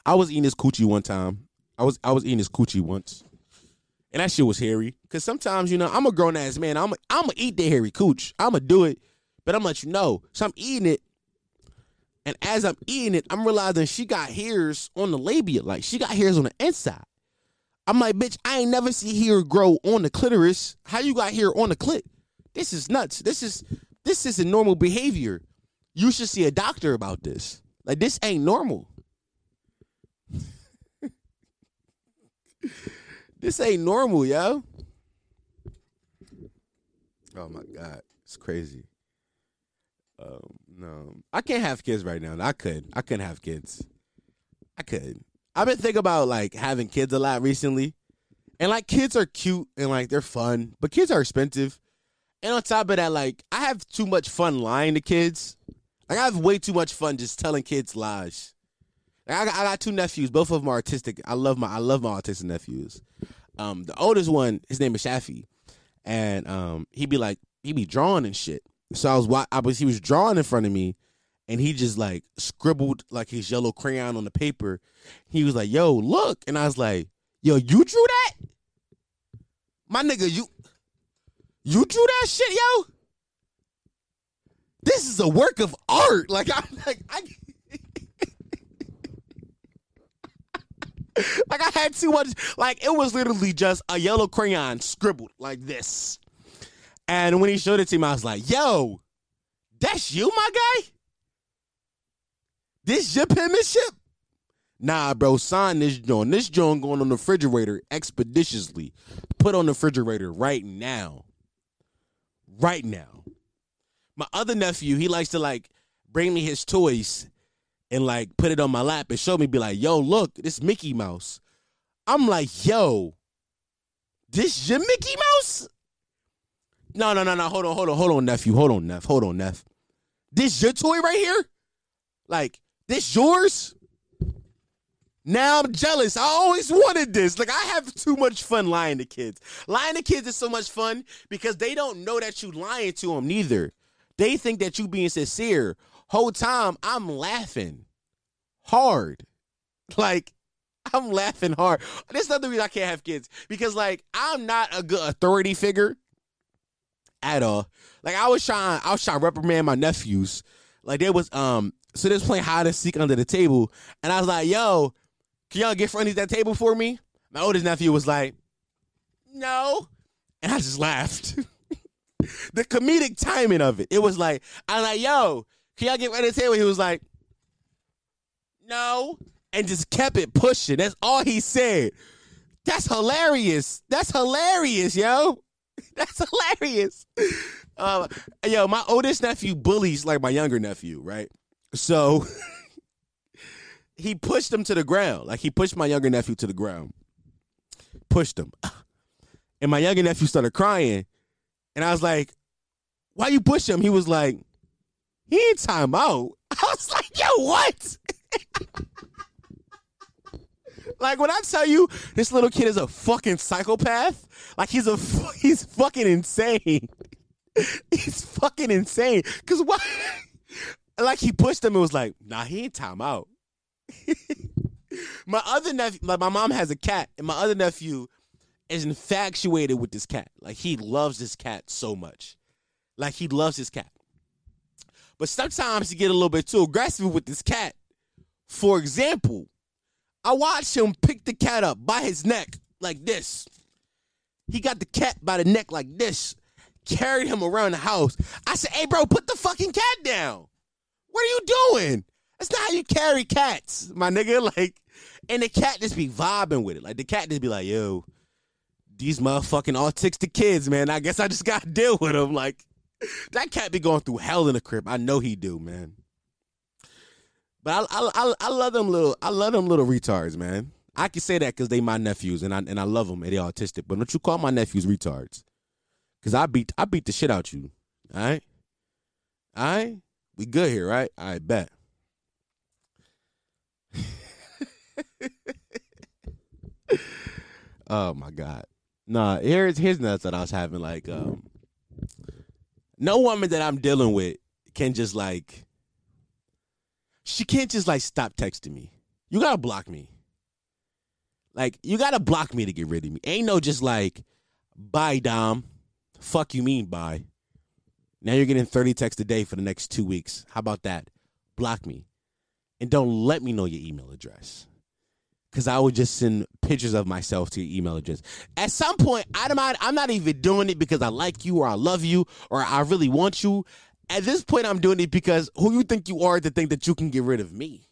I was eating this coochie one time. I was I was eating this coochie once, and that shit was hairy. Cause sometimes you know I'm a grown ass man. I'm a, I'm gonna eat the hairy cooch. I'm gonna do it, but I'm gonna let you know. So I'm eating it, and as I'm eating it, I'm realizing she got hairs on the labia. Like she got hairs on the inside. I'm like, bitch, I ain't never see hair grow on the clitoris. How you got hair on the clit? This is nuts. This is this isn't normal behavior. You should see a doctor about this. Like this ain't normal. *laughs* this ain't normal, yo. Oh my god, it's crazy. Um, no, I can't have kids right now. I could. I couldn't have kids. I could. I've been thinking about like having kids a lot recently, and like kids are cute and like they're fun, but kids are expensive. And on top of that, like I have too much fun lying to kids. Like I have way too much fun just telling kids lies. I, got, I got two nephews. Both of them are artistic. I love my I love my autistic nephews. Um, the oldest one, his name is Shafi, and um, he be like he'd be drawing and shit. So I was wa- I was he was drawing in front of me, and he just like scribbled like his yellow crayon on the paper. He was like, "Yo, look," and I was like, "Yo, you drew that, my nigga? You you drew that shit, yo? This is a work of art. *laughs* Like I'm like I." *laughs* like I had too much. Like it was literally just a yellow crayon scribbled like this. And when he showed it to me, I was like, "Yo, that's you, my guy. This your penmanship? Nah, bro. Sign this joint. This joint going on the refrigerator expeditiously. Put on the refrigerator right now. Right now. My other nephew, he likes to like bring me his toys and like put it on my lap and show me, be like, yo, look, this Mickey Mouse. I'm like, yo, this your Mickey Mouse? No, no, no, no. Hold on, hold on, hold on, nephew. Hold on, Neff. Hold on, Neff. This your toy right here? Like, this yours? Now I'm jealous. I always wanted this. Like, I have too much fun lying to kids. Lying to kids is so much fun because they don't know that you lying to them neither. They think that you being sincere. Whole time I'm laughing hard. *laughs* Like, I'm laughing hard. This is another reason I can't have kids because, like, I'm not a good authority figure at all. Like, I was trying, I was trying to reprimand my nephews. Like, there was, um, so they was playing hide and seek under the table, and I was like, "Yo, can y'all get underneath that table for me?" My oldest nephew was like, "No," and I just laughed. *laughs* the comedic timing of it. It was like, I was like, "Yo, can y'all get underneath the table?" He was like, "No," and just kept it pushing. That's all he said. That's hilarious. That's hilarious, yo. *laughs* That's hilarious. Uh, yo, my oldest nephew bullies like my younger nephew, right? So *laughs* he pushed him to the ground. Like he pushed my younger nephew to the ground. Pushed him. And my younger nephew started crying. And I was like, why you push him? He was like, he ain't time out. *laughs* I was like, yo, what? *laughs* like when I tell you this little kid is a fucking psychopath, like he's a *laughs* he's fucking insane. he's fucking insane. Cause why? like he pushed him and was like, nah, he ain't time out. my other nephew, like my mom has a cat, and my other nephew is infatuated with this cat. Like he loves this cat so much. Like he loves his cat. But sometimes he get a little bit too aggressive with this cat. For example, I watched him pick the cat up by his neck like this. He got the cat by the neck like this, carried him around the house. I said, hey, bro, put the fucking cat down. What are you doing? That's not how you carry cats, my nigga. *laughs* Like, and the cat just be vibing with it. Like, the cat just be like, yo, these motherfucking autistic kids, man. I guess I just got to *laughs* deal with them. Like, *laughs* that cat be going through hell in the crib. I know he do, man. But I, I, I, I love them little, I love them little retards, man. I can say that because they my nephews and I and I love them and they autistic. But don't you call my nephews retards? Cause I beat I beat the shit out you. All right, all right. We good here, right? I bet. *laughs* oh my god. Nah, here's here's nuts that I was having. Like, um, no woman that I'm dealing with can just like she can't just like stop texting me. You gotta block me. Like, you gotta block me to get rid of me. Ain't no just like, bye, Dom. Fuck you mean bye. Now you're getting 30 texts a day for the next two weeks. How about that? Block me. And don't let me know your email address. Cause I would just send pictures of myself to your email address. At some point, I'm not, I'm not even doing it because I like you or I love you or I really want you. At this point, I'm doing it because who you think you are to think that you can get rid of me?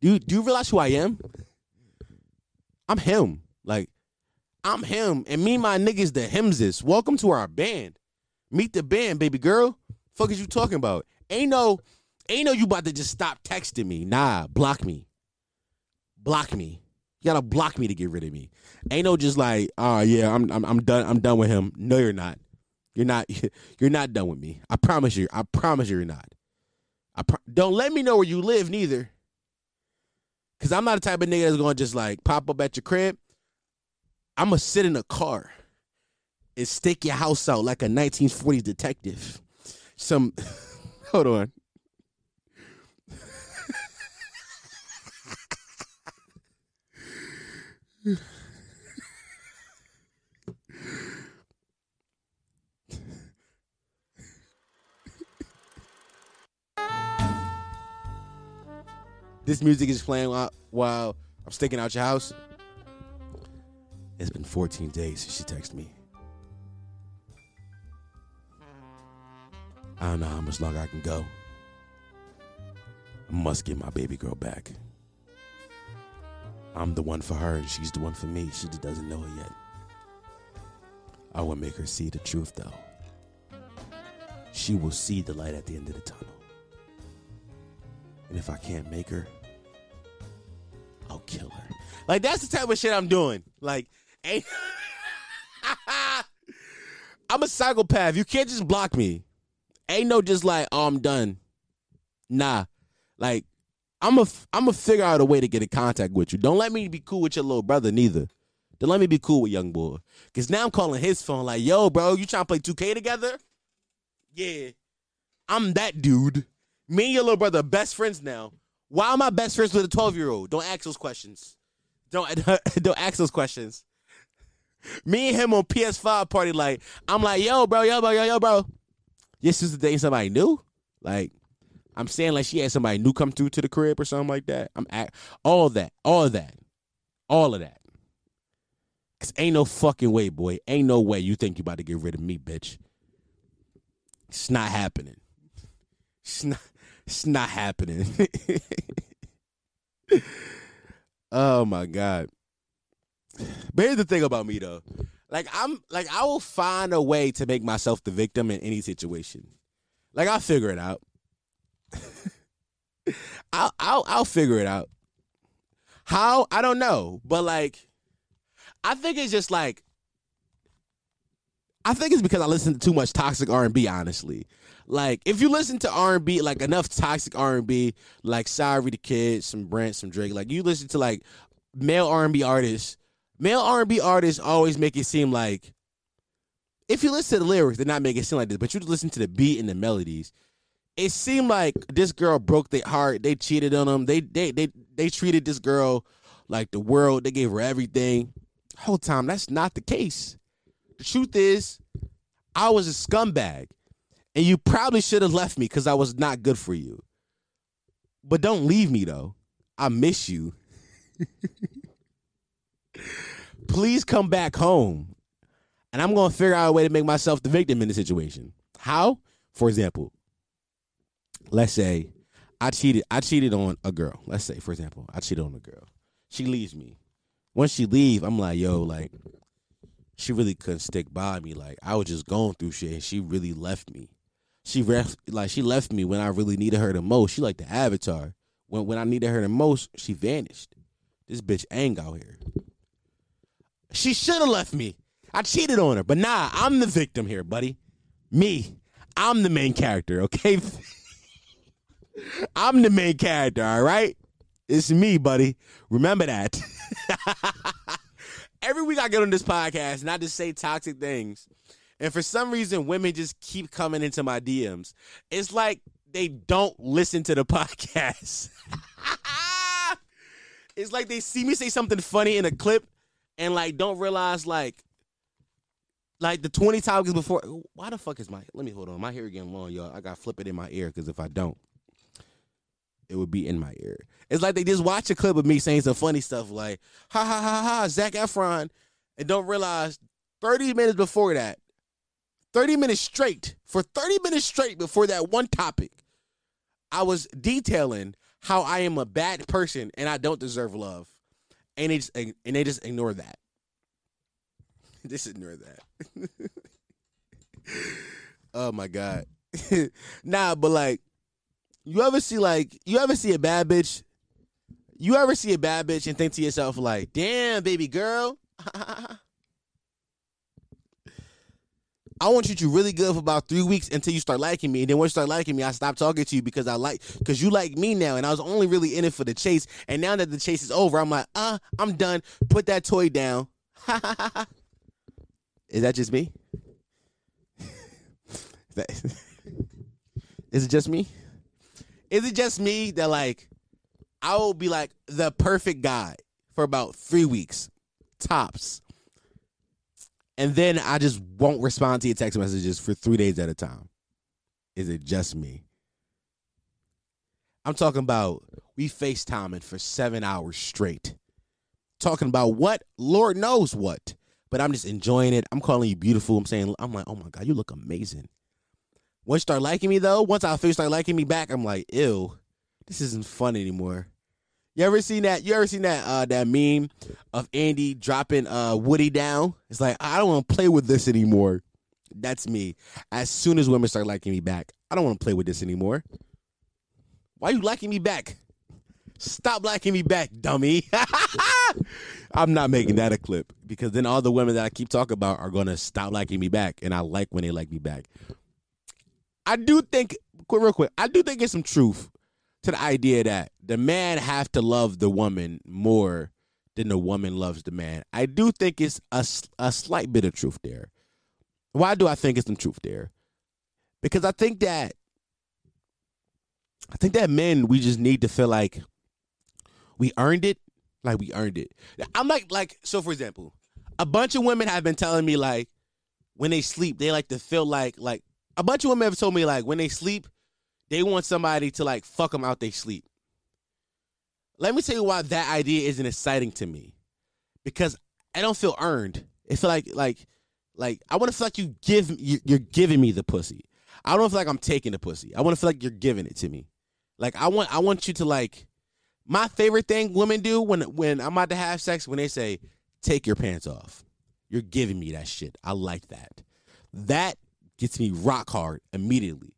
Do you, do you realize who I am? I'm him. Like, I'm him. And me my niggas, the Hemses. Welcome to our band. Meet the band, baby girl. Fuck is you talking about? Ain't no, ain't no you about to just stop texting me. Nah, block me. Block me. You gotta block me to get rid of me. Ain't no just like, oh yeah, I'm I'm I'm done. I'm done with him. No, you're not. You're not. *laughs* You're not done with me. I promise you. I promise you, you're not. I pro- don't let me know where you live neither. Cause I'm not the type of nigga that's gonna just like pop up at your crib. I'm gonna sit in a car and stick your house out like a 1940s detective. Some, *laughs* hold on. This music is playing while, I'm staking out your house. It's been 14 days since she texted me. I don't know how much longer I can go. I must get my baby girl back. I'm the one for her, and she's the one for me. She just doesn't know it yet. I will make her see the truth, though. She will see the light at the end of the tunnel. And if I can't make her, I'll kill her. Like that's the type of shit I'm doing. Like, ain't *laughs* I'm a psychopath. You can't just block me. Ain't no just like, oh, I'm done. Nah. Like, I'm a I'm gonna figure out a way to get in contact with you. Don't let me be cool with your little brother neither. Don't let me be cool with young boy. Cause now I'm calling his phone like, yo, bro, you trying to play 2K together? Yeah. I'm that dude. Me and your little brother best friends now. Why am I best friends with a 12 year old? Don't ask those questions. Don't *laughs* don't ask those questions. Me and him on PS5 party, like, I'm like, yo, bro, yo, bro, yo, yo, bro. Your sister dating somebody new? Like, I'm saying like she had somebody new come through to the crib or something like that. I'm at all that, all that, all of that. Cause ain't no fucking way, boy. Ain't no way you think you about to get rid of me, bitch. It's not happening. It's not. It's not happening. *laughs* oh my god. But here's the thing about me though. Like I'm like I will find a way to make myself the victim in any situation. Like I'll figure it out. *laughs* I'll I'll I'll figure it out. How? I don't know. But like I think it's just like I think it's because I listen to too much toxic R and B. Honestly, like if you listen to R and B, like enough toxic R and B, like Sorry the Kid, some Brent, some Drake, like you listen to like male R and B artists, male R and B artists always make it seem like if you listen to the lyrics, they're not making it seem like this, but you listen to the beat and the melodies. It seemed like this girl broke their heart. They cheated on them. They they they they treated this girl like the world. They gave her everything. Whole time that's not the case. The truth is, I was a scumbag, and you probably should have left me because I was not good for you. But don't leave me though. I miss you. *laughs* Please come back home. And I'm to figure out a way to make myself the victim in the situation. How? For example, let's say I cheated I cheated on a girl. Let's say for example, I cheated on a girl. She leaves me. Once she leave, I'm like, "Yo, like she really couldn't stick by me. Like I was just going through shit and she really left me. She ref, like she left me when I really needed her the most. She like the avatar. When when I needed her the most, she vanished. This bitch ain't out here. She should have left me. I cheated on her, but nah, I'm the victim here, buddy. Me. I'm the main character, okay? *laughs* I'm the main character, all right? It's me, buddy. Remember that. *laughs* Every week I get on this podcast and I just say toxic things. And for some reason, women just keep coming into my DMs. It's like they don't listen to the *laughs* podcast. *laughs* it's like they see me say something funny in a clip and like don't realize like like the 20 times before why the fuck is my let me hold on my hair getting long y'all i gotta flip it in my ear because if i don't it would be in my ear it's like they just watch a clip of me saying some funny stuff like ha ha ha ha Zac Efron and don't realize 30 minutes before that 30 minutes straight for 30 minutes straight before that one topic i was detailing how i am a bad person and i don't deserve love and they just, and they just ignore that *laughs* just ignore that. *laughs* oh my god. *laughs* nah, but like, you ever see like you ever see a bad bitch? You ever see a bad bitch and think to yourself like, "Damn, baby girl." *laughs* I want you to really good for about three weeks until you start liking me. And then once you start liking me, I stop talking to you because I like because you like me now. And I was only really in it for the chase. And now that the chase is over, I'm like, uh, I'm done. Put that toy down. *laughs* Is that just me? *laughs* Is it just me? Is it just me that like I will be like the perfect guy for about three weeks, tops. And then I just won't respond to your text messages for three days at a time. Is it just me? I'm talking about we FaceTiming for seven hours straight. Talking about what? Lord knows what. But I'm just enjoying it. I'm calling you beautiful. I'm saying, I'm like, oh my God, you look amazing. Once you start liking me though, once I feel start liking me back, I'm like, ew, this isn't fun anymore. You ever seen that? You ever seen that uh that meme of Andy dropping uh Woody down? It's like I don't want to play with this anymore. That's me. As soon as women start liking me back, I don't want to play with this anymore. Why you liking me back? Stop liking me back, dummy. *laughs* I'm not making that a clip because then all the women that I keep talking about are gonna stop liking me back, and I like when they like me back. I do think, quick, real quick, I do think it's some truth to the idea that the man have to love the woman more than the woman loves the man. I do think it's a, a slight bit of truth there. Why do I think it's some truth there? Because I think that I think that men we just need to feel like we earned it, like we earned it. I'm like like so for example, a bunch of women have been telling me like when they sleep, they like to feel like like a bunch of women have told me like when they sleep, they want somebody to like fuck them out they sleep. Let me tell you why that idea isn't exciting to me. Because I don't feel earned. It feel like like like I want to feel like you give you- you're giving me the pussy. I don't feel like I'm taking the pussy. I want to feel like you're giving it to me. Like I want I want you to like my favorite thing women do when when I'm about to have sex when they say take your pants off. You're giving me that shit. I like that. That gets me rock hard immediately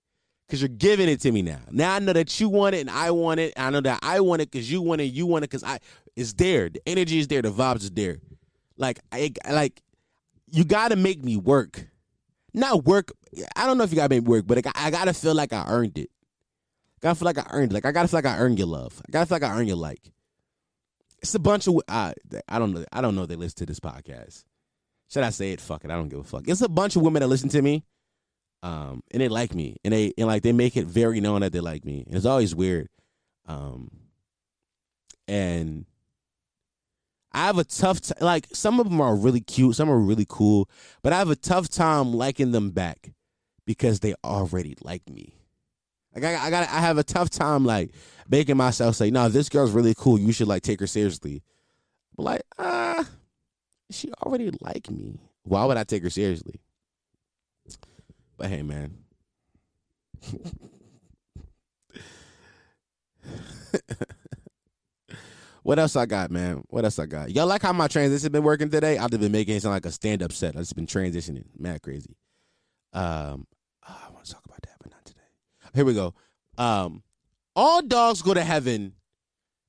because you're giving it to me now. Now I know that you want it and I want it. I know that I want it because you want it. You want it because I. It's there. The energy is there. The vibes is there. Like I like you got to make me work. Not work. I don't know if you got to make me work, but I, I got to feel like I earned it. Gotta feel like I earned. it. Like I gotta feel like I earned your love. I gotta feel like I earned your like. It's a bunch of. I I don't know. I don't know. They listen to this podcast. Should I say it? Fuck it. I don't give a fuck. It's a bunch of women that listen to me, um, and they like me, and they and like they make it very known that they like me, and it's always weird, um, and I have a tough t- like some of them are really cute, some are really cool, but I have a tough time liking them back because they already like me. Like I, I got, I have a tough time like making myself say, "No, this girl's really cool. You should like take her seriously." But like, ah, she already like me. Why would I take her seriously? But hey, man. what else I got, man? What else I got? Y'all like how my transition has been working today? I've been making it sound like a stand up set. I've just been transitioning, mad crazy. Um, oh, I want to talk about that, but not today. Here we go. Um, All Dogs Go to Heaven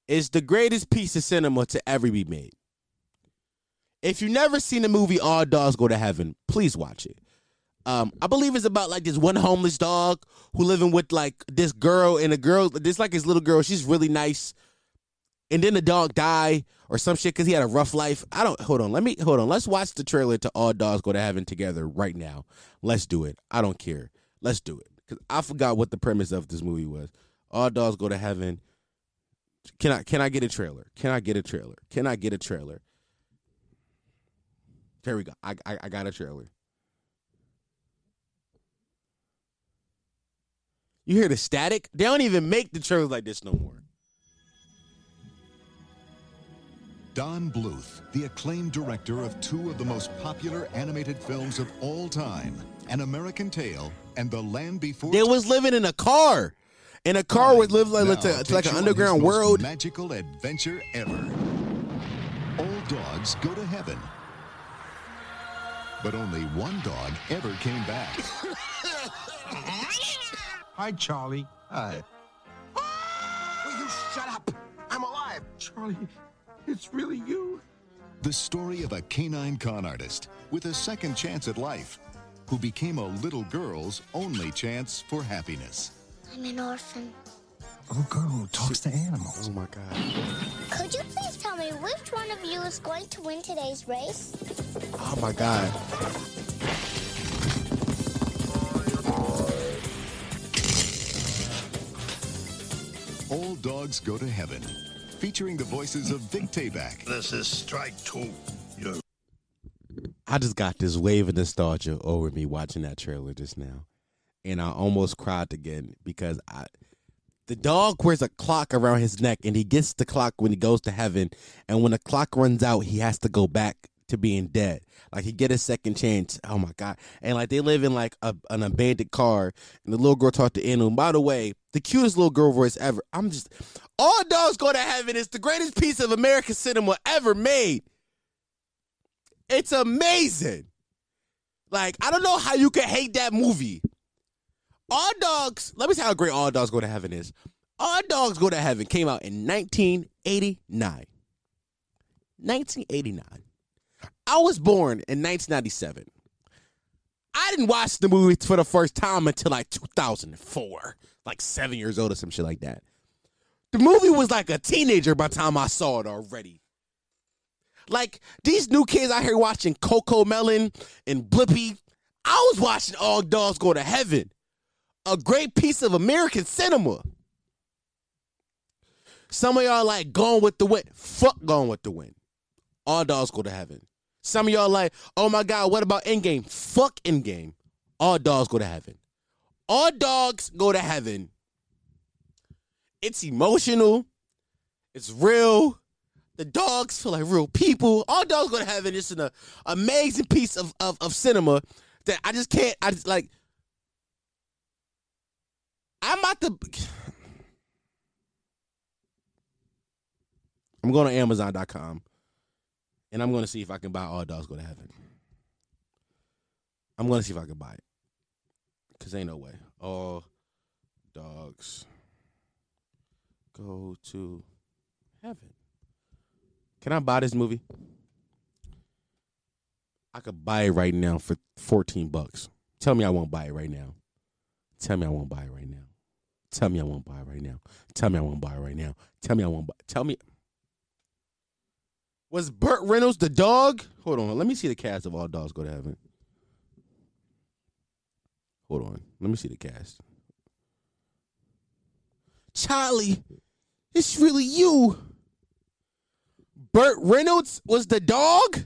is the greatest piece of cinema to ever be made. If you've never seen the movie All Dogs Go to Heaven, please watch it. Um, I believe it's about like this one homeless dog who living with like this girl and a girl. This like his little girl. She's really nice, and then the dog die or some shit because he had a rough life. I don't. Hold on. Let me hold on. Let's watch the trailer to All Dogs Go to Heaven together right now. Let's do it. I don't care. Let's do it because I forgot what the premise of this movie was. All Dogs Go to Heaven. Can I can I get a trailer? Can I get a trailer? Can I get a trailer? There we go. I I, I got a trailer. You hear the static? They don't even make the trailers like this no more. Don Bluth, the acclaimed director of two of the most popular animated films of all time, An American Tail and The Land Before They was living in a car. In a car would live like, Now like, a- takes like an underground world. Magical adventure ever. All dogs go to heaven. But only one dog ever came back. *laughs* Hi, Charlie. Hi. Will you shut up? I'm alive. Charlie, it's really you. The story of a canine con artist with a second chance at life who became a little girl's only chance for happiness. I'm an orphan. A girl who talks to animals. Oh my god. Could you please tell me which one of you is going to win today's race? Oh my god. Dogs Go to Heaven, featuring the voices of Vic Tayback, This is strike two. You I just got this wave of nostalgia over me watching that trailer just now. And I almost cried again because I the dog wears a clock around his neck and he gets the clock when he goes to heaven and when the clock runs out he has to go back to being dead. Like he get a second chance. Oh my god. And like they live in like a, an abandoned car and the little girl talked to animal. By the way, the cutest little girl voice ever. I'm just all dogs go to heaven is the greatest piece of American cinema ever made. It's amazing. Like, I don't know how you can hate that movie. All Dogs, let me tell you how great All Dogs Go to Heaven is. All Dogs Go to Heaven came out in 1989. 1989. I was born in 1997. I didn't watch the movie for the first time until like 2004, like seven years old or some shit like that. The movie was like a teenager by the time I saw it already. Like these new kids out here watching Cocomelon and Blippi. I was watching All Dogs Go to Heaven, a great piece of American cinema. Some of y'all like Gone with the Wind. Fuck Gone with the Wind. All Dogs Go to Heaven. Some of y'all like, oh my God, what about Endgame? Fuck Endgame. All dogs go to heaven. All dogs go to heaven. It's emotional. It's real. The dogs feel like real people. All dogs go to heaven. It's an amazing piece of, of of cinema that I just can't. I just like. I'm about to. I'm going to Amazon.com and I'm to see if I can buy All Dogs Go to Heaven. I'm to see if I can buy it. Because ain't no way. All Dogs Go to Heaven. Can I buy this movie? I could buy it right now for 14 bucks. Tell me I won't buy it right now. Tell me I won't buy it right now. Tell me I won't buy it right now. Tell me I won't buy it right now. Tell me I won't buy. Tell me. Was Burt Reynolds the dog? Hold on. Let me see the cast of All Dogs Go to Heaven. Hold on. Let me see the cast. Charlie, it's really you. Burt Reynolds was the dog?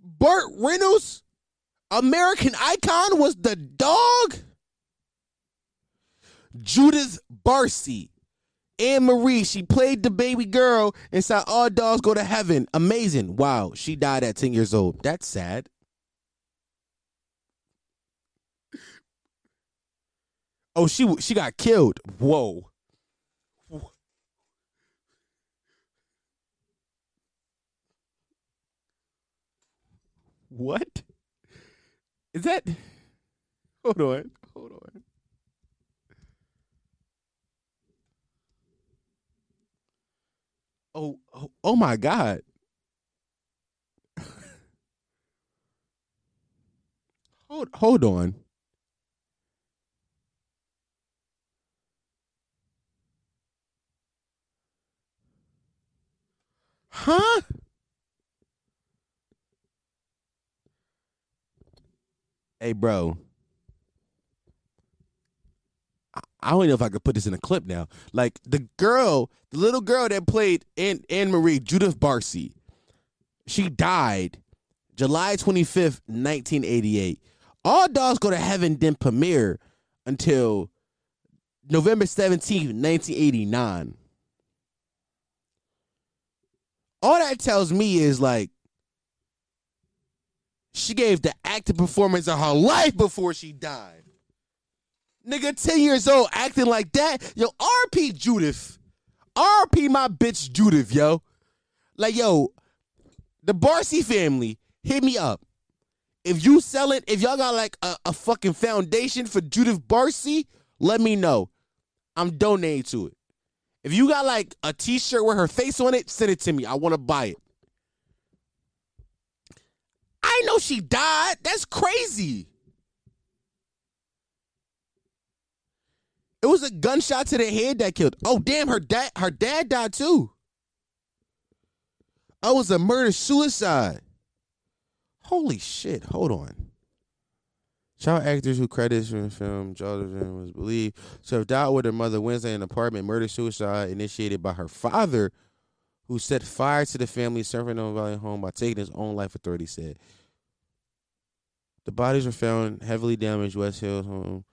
Burt Reynolds, American icon, was the dog? Judith Barsi, Anne Marie, she played the baby girl inside All Dogs Go to Heaven. Amazing. Wow, she died at 10 years old. That's sad. Oh, she she got killed. Whoa. What? Is that Hold on. Hold on. Oh, oh, oh my God. *laughs* hold hold on. Huh? Hey, bro. I- don't even know if I could put this in a clip now. Like the girl, the little girl that played Anne, Anne Marie, Judith Barsi, she died July 25th, 1988. All Dogs Go to Heaven didn't premiere until November 17th, 1989. All that tells me is like she gave the acting performance of her life before she died. Nigga, 10 years old, acting like that. Yo, RP Judith. RP my bitch Judith, yo. Like, yo, the Barsi family, hit me up. If you sell it, if y'all got like a, a fucking foundation for Judith Barsi, let me know. I'm donating to it. If you got like a t-shirt with her face on it, send it to me. I want to buy it. I know she died. That's crazy. It was a gunshot to the head that killed. Oh damn, her dad her dad died too. It was a murder suicide. Holy shit, hold on. Child actors who credits from the film Jordan was believed to have died with her mother Wednesday in an apartment murder suicide initiated by her father, who set fire to the family's Fernando Valley home by taking his own life. Authorities said the bodies were found heavily damaged West Hills home,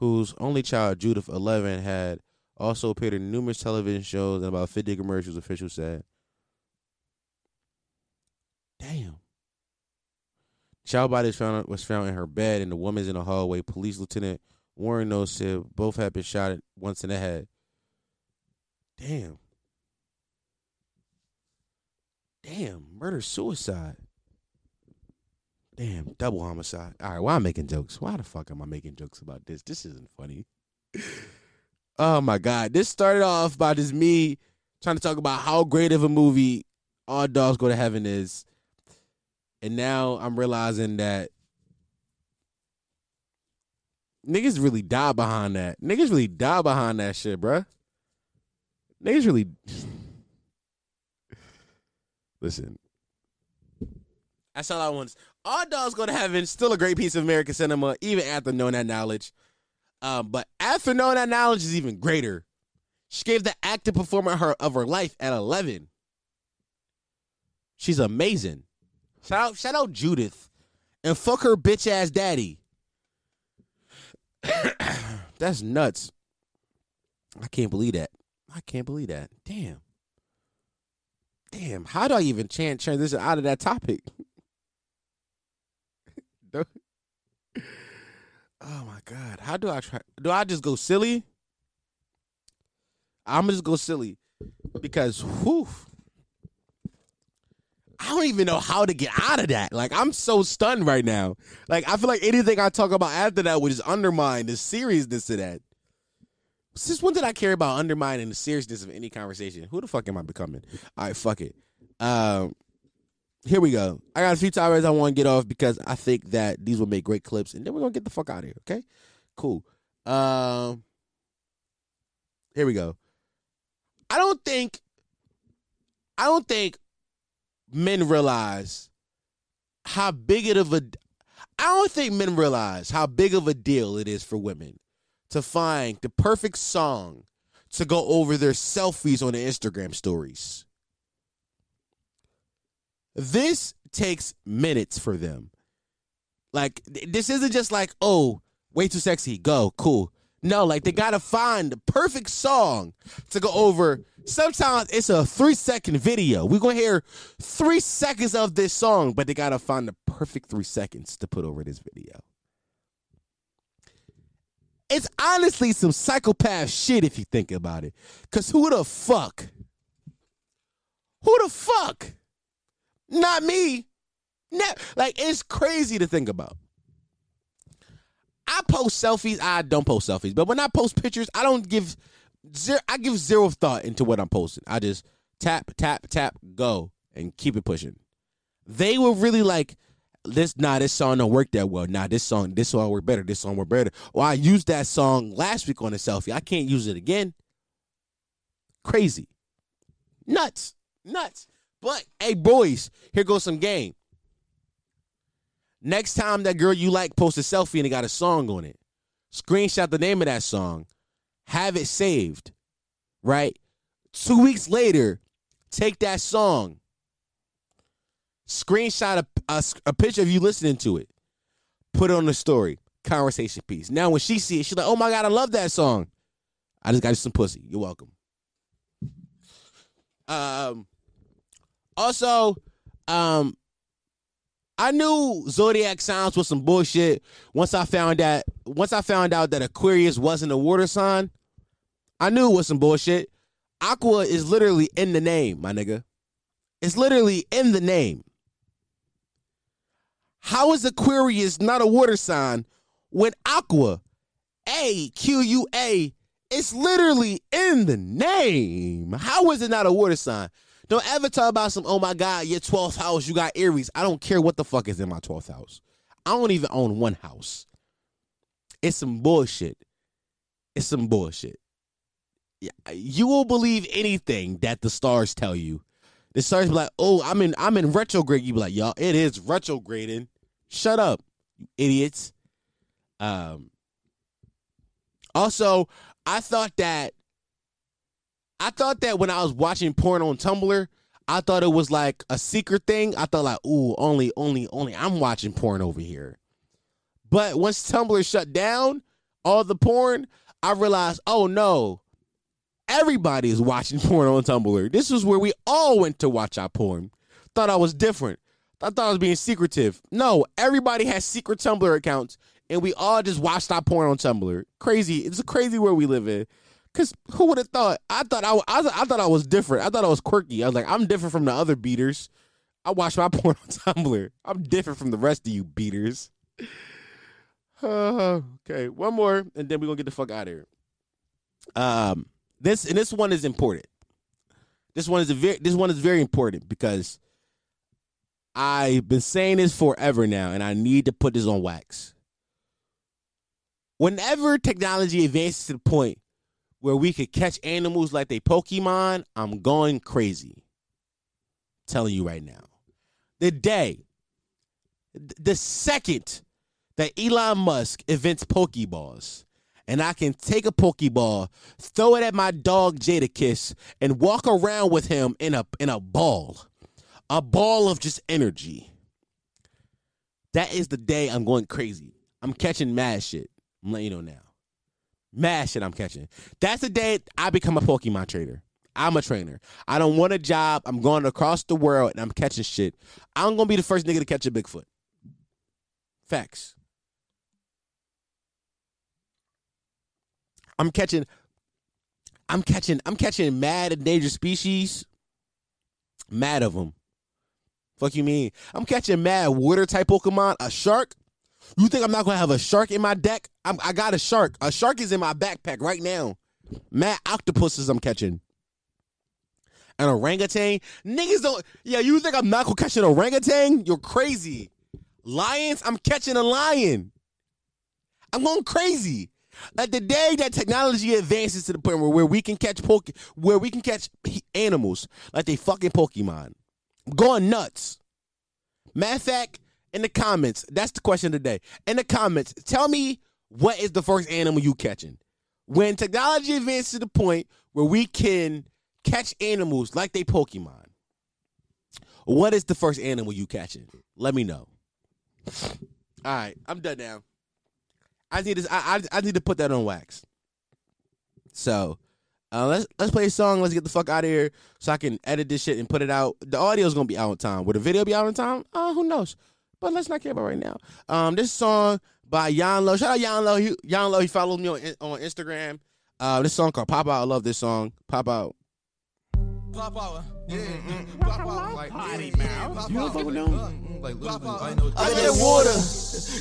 whose only child Judith, 11, had also appeared in numerous television shows and about 50 commercials. Officials said. Damn. Child body found, was found in her bed, and the woman's in the hallway. Police Lieutenant Warren knows said both had been shot at once in the head. Damn. Damn, murder suicide. Damn, double homicide. All right, why am I making jokes? Why the fuck am I making jokes about this? This isn't funny. *laughs* oh my god, this started off by just me trying to talk about how great of a movie All Dogs Go to Heaven is, and now I'm realizing that niggas really die behind that. Niggas really die behind that shit, bruh. Niggas really. *sighs* Listen, that's all I want. All Dogs Go to Heaven, still a great piece of American cinema, even after knowing that knowledge. Um, but after knowing that knowledge is even greater. She gave the active performance her of her life at 11. She's amazing. Shout out, shout out Judith, and fuck her bitch ass daddy. *coughs* That's nuts. I can't believe that. I can't believe that. Damn. Damn. How do I even chan- transition out of that topic? *laughs* oh my god. How do I try? Do I just go silly? I'm just go silly because whew, I don't even know how to get out of that. Like I'm so stunned right now. Like I feel like anything I talk about after that would just undermine the seriousness of that. Since when did I care about undermining the seriousness of any conversation? Who the fuck am I becoming? All right, fuck it. Um, here we go. I got a few topics I want to get off because I think that these will make great clips, and then we're gonna get the fuck out of here. Okay, cool. Um, here we go. I don't think, I don't think men realize how big of a. I don't think men realize how big of a deal it is for women to find the perfect song to go over their selfies on the Instagram stories. This takes minutes for them. Like this isn't just like, oh, way too sexy, go, cool. No, like they gotta find the perfect song to go over. Sometimes it's a three second video. We're gonna hear three seconds of this song, but they gotta find the perfect three seconds to put over this video. It's honestly some psychopath shit if you think about it. Cause who the fuck? Who the fuck? Not me. Ne- like it's crazy to think about. I post selfies. I don't post selfies, but when I post pictures, I don't give zero. I give zero thought into what I'm posting. I just tap, tap, tap, go, and keep it pushing. They were really like, "This, nah, this song don't work that well. Nah, this song, this song work better. This song work better." Or I used that song last week on a selfie. I can't use it again. Crazy, nuts, nuts. But hey, boys, here goes some game. Next time that girl you like posts a selfie and it got a song on it, screenshot the name of that song, have it saved, right? Two weeks later, take that song, screenshot a, a, a picture of you listening to it, put it on the story, conversation piece. Now when she see it, she's like, "Oh my god, I love that song." I just got you some pussy. You're welcome. Um. Also, um, I knew zodiac signs was some bullshit once I found that once I found out that Aquarius wasn't a water sign. I knew it was some bullshit. Aqua is literally in the name, my nigga. It's literally in the name. How is Aquarius not a water sign when Aqua, A Q U A, is literally in the name? How is it not a water sign? Don't ever talk about some, oh my God, your 12th house, you got Aries. I don't care what the fuck is in my 12th house. I don't even own one house. It's some bullshit. It's some bullshit. You will believe anything that the stars tell you. The stars be like, oh, I'm in I'm in retrograde. You be like, y'all, it is retrograding. Shut up, you idiots. Um. Also, I thought that I thought that when I was watching porn on Tumblr, I thought it was like a secret thing. I thought like, ooh, only, only, only I'm watching porn over here. But once Tumblr shut down all the porn, I realized, oh no, everybody is watching *laughs* porn on Tumblr. This is where we all went to watch our porn. Thought I was different. I thought I was being secretive. No, everybody has secret Tumblr accounts, and we all just watched our porn on Tumblr. Crazy. It's a crazy world we live in. Cause who would have thought? I thought I, I, I thought I was different. I thought I was quirky. I was like, I'm different from the other beaters. I watch my *laughs* porn on Tumblr. I'm different from the rest of you beaters. *sighs* Okay, one more, and then we're gonna get the fuck out of here. Um, this and this one is important. This one is a very this one is very important because I've been saying this forever now, and I need to put this on wax. Whenever technology advances to the point where we could catch animals like they Pokemon, I'm going crazy. I'm telling you right now. The day, the second that Elon Musk invents Pokeballs, and I can take a Pokeball, throw it at my dog Jadakiss, and walk around with him in a in a ball. A ball of just energy. That is the day I'm going crazy. I'm catching mad shit. I'm letting you know now. Mad shit I'm catching. That's the day I become a Pokemon trader. I'm a trainer. I don't want a job. I'm going across the world and I'm catching shit. I'm gonna be the first nigga to catch a Bigfoot. Facts. I'm catching. I'm catching. I'm catching mad endangered species. Mad of them. Fuck you mean? I'm catching mad water type Pokemon. A shark. You think I'm not gonna have a shark in my deck? I'm, I got a shark. A shark is in my backpack right now. Mad octopuses I'm catching. An orangutan. Niggas don't. Yeah, you think I'm not gonna catch an orangutan? You're crazy. Lions. I'm catching a lion. I'm going crazy. Like the day that technology advances to the point where, where we can catch poke, where we can catch animals like they fucking Pokemon, I'm going nuts. Matter of fact, in the comments, that's the question of the day. In the comments, tell me what is the first animal you catching? When technology advances to the point where we can catch animals like they Pokemon, what is the first animal you catching? Let me know. All right, I'm done now. I need to I, I, I need to put that on wax. So uh, let's let's play a song. Let's get the fuck out of here so I can edit this shit and put it out. The audio is gonna be out in time. Will the video be out in time? Uh, who knows? But let's not care about right now. Um, this song by YahnLow. Shout out YahnLow. He, YahnLow. He followed me on on Instagram. Uh, this song called Pop Out. I love this song. Pop Out. Pop out. Yeah, mm, pop out. Like, potty mouth. You don't fuck with them? Like, *laughs* pop out. I know. I get water.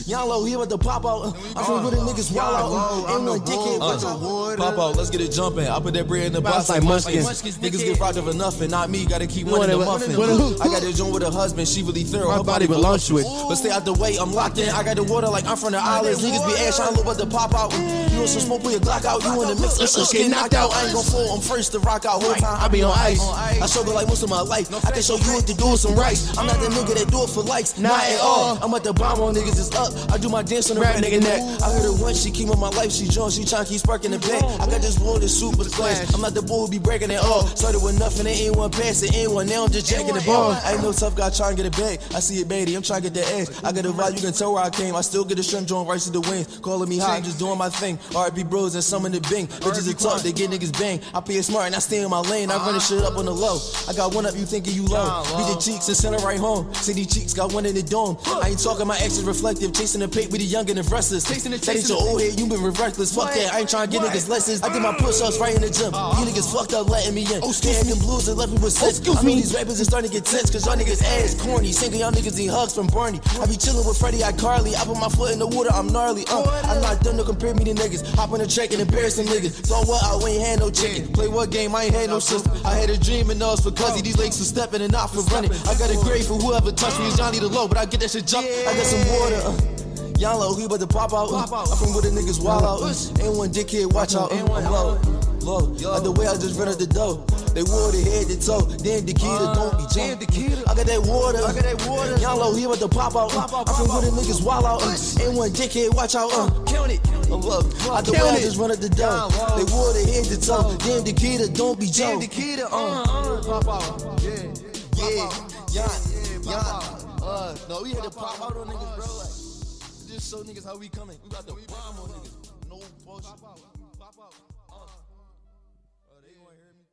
Young low here with the pop out. I'm from where the niggas wild out. Ain't no dickhead with the water. Pop out. Let's get it jumping. I put that bread in the box like munchkins. Niggas get robbed of for nothing. Not me. Gotta keep winning the muffin. I got this joint with a husband. She really thorough. Her body belongs to it. But stay out the way. I'm locked in. I got the water like I'm from the islands. Niggas be ass trying to look what the pop out. You want some smoke? Put your Glock out. You in the mix? Let's just get knocked out. I ain't gon' fall. I'm first to rock out. Whole time I be on ice. I struggle like most of my life. I can show you what to do with some rice. I'm not the nigga that do it for likes. Not at all. I'm at the bomb on niggas is up. I do my dance on the red nigga neck. I heard her once, she keep on my life. She joined, she tryna keep sparking the back. I got this water super class. I'm not the boy who be breaking it all. Started with nothing, there ain't one pass, it ain't one. Now I'm just jacking the ball. I ain't no tough guy trying to get it back. I see it, baby. I'm trying to get the edge. I got a vibe, you can tell where I came. I still get the shrimp joint right to the wings. Calling me hot, I'm just doing my thing. RP bros and some in the bing. Bitches a talk, they get niggas bang. I play it smart and I stay in my lane. I run this shit up on the low. I got one up, you thinking you low. Beat the cheeks and send it right home. City cheeks, got one in the dome. I ain't talking my exes reflective, chasing the paint with the young and the restless. Chasing the That ain't your old head, you been reckless. Fuck that, I ain't trying to get niggas lessons. I did my push ups right in the gym. You niggas fucked up letting me in. Oh, scared them blues and left me with sense. I know these rappers is starting to get tense, cause y'all niggas ass corny. Single y'all niggas need hugs from Barney. I be chilling with Freddie, I Carly. I put my foot in the water, I'm gnarly. Uh, I'm not done to compare me to niggas. Hop on the track and embarrass them niggas. So what, I ain't had no chicken. Play what game, I ain't had no system. I had a dream of us for cuzzy. These legs for stepping and not for running. I got a grade for whoever touched me. Johnny the low, but I get that shit jump. I got some water. Uh. Uh. Y'all low, he about to pop out. I'm from where the niggas wild out. Ain't one dickhead, watch out. I'm low. Look, like the way I just rented the dough. They wore the head to toe. Damn, Dekeeta, don't be jam. I got that water. I got that water. Y'all low, he about to pop out. Uh. I'm from where the niggas wild out. Uh. Ain't one dickhead, watch out. Uh. Count it. Uh, look, like the way I just rented the dough. They wore the head to toe. Damn, Dekeeta, don't be jam. Dekeeta, uh. Pop out. Yeah. Yeah. Yeah. Yeah. Uh, no, we had to pop out on niggas, bro. Like, just show niggas how we coming. We got the bomb on niggas. No bullshit. Pop out. Pop out. Uh. Uh, they gonna hear me.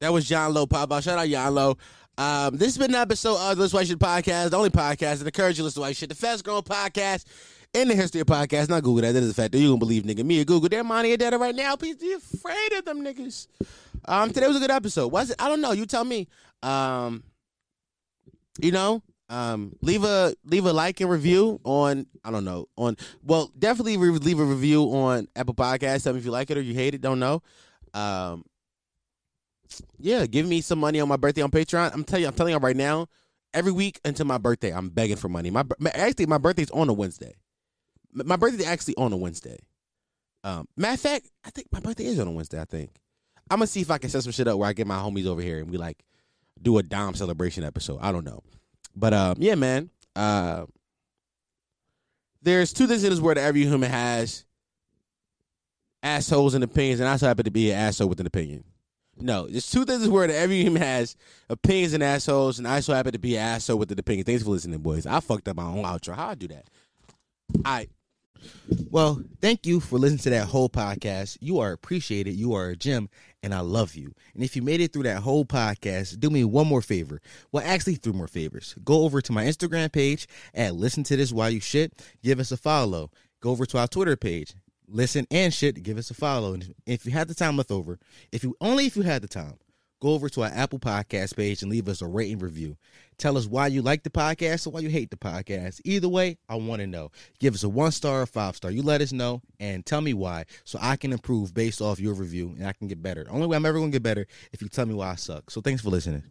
That was YahnLow pop out. Shout out YahnLow. Um, this has been an episode of the Listen White Shit podcast, the only podcast that encourages you to listen to white shit, the fast growing podcast in the history of podcasts. Not Google that. That is a fact. That you gonna believe nigga me or Google. They're money and data right now. Please be afraid of them niggas. Um, today was a good episode. Was it? I don't know. You tell me. Um, you know, um, leave a leave a like and review on I don't know on well definitely leave a review on Apple Podcasts. Tell me if you like it or you hate it. Don't know. Um, yeah, give me some money on my birthday on Patreon. I'm telling you, I'm telling you right now. Every week until my birthday, I'm begging for money. My actually, my birthday's on a Wednesday. My birthday's actually on a Wednesday. Um, matter of fact, I think my birthday is on a Wednesday. I think I'm gonna see if I can set some shit up where I get my homies over here and we like do a Dom celebration episode. I don't know, but um, yeah, man. Uh, there's two things in this world that every human has: assholes and opinions, and I so happen to be an asshole with an opinion. No, there's two things in this world that every human has: opinions and assholes, and I so happen to be an asshole with an opinion. Thanks for listening, boys. I fucked up my own outro. How I do that? I. Well, thank you for listening to that whole podcast. You are appreciated. You are a gem, and I love you. And if you made it through that whole podcast, do me one more favor. Well, actually, three more favors. Go over to my Instagram page and listen to this while you shit. Give us a follow. Go over to our Twitter page. Listen and shit. Give us a follow. And if you had the time left over, if you only if you had the time, go over to our Apple Podcast page and leave us a rating review. Tell us why you like the podcast or why you hate the podcast. Either way, I want to know. Give us a one star or five star. You let us know and tell me why so I can improve based off your review and I can get better. The only way I'm ever going to get better if you tell me why I suck. So thanks for listening.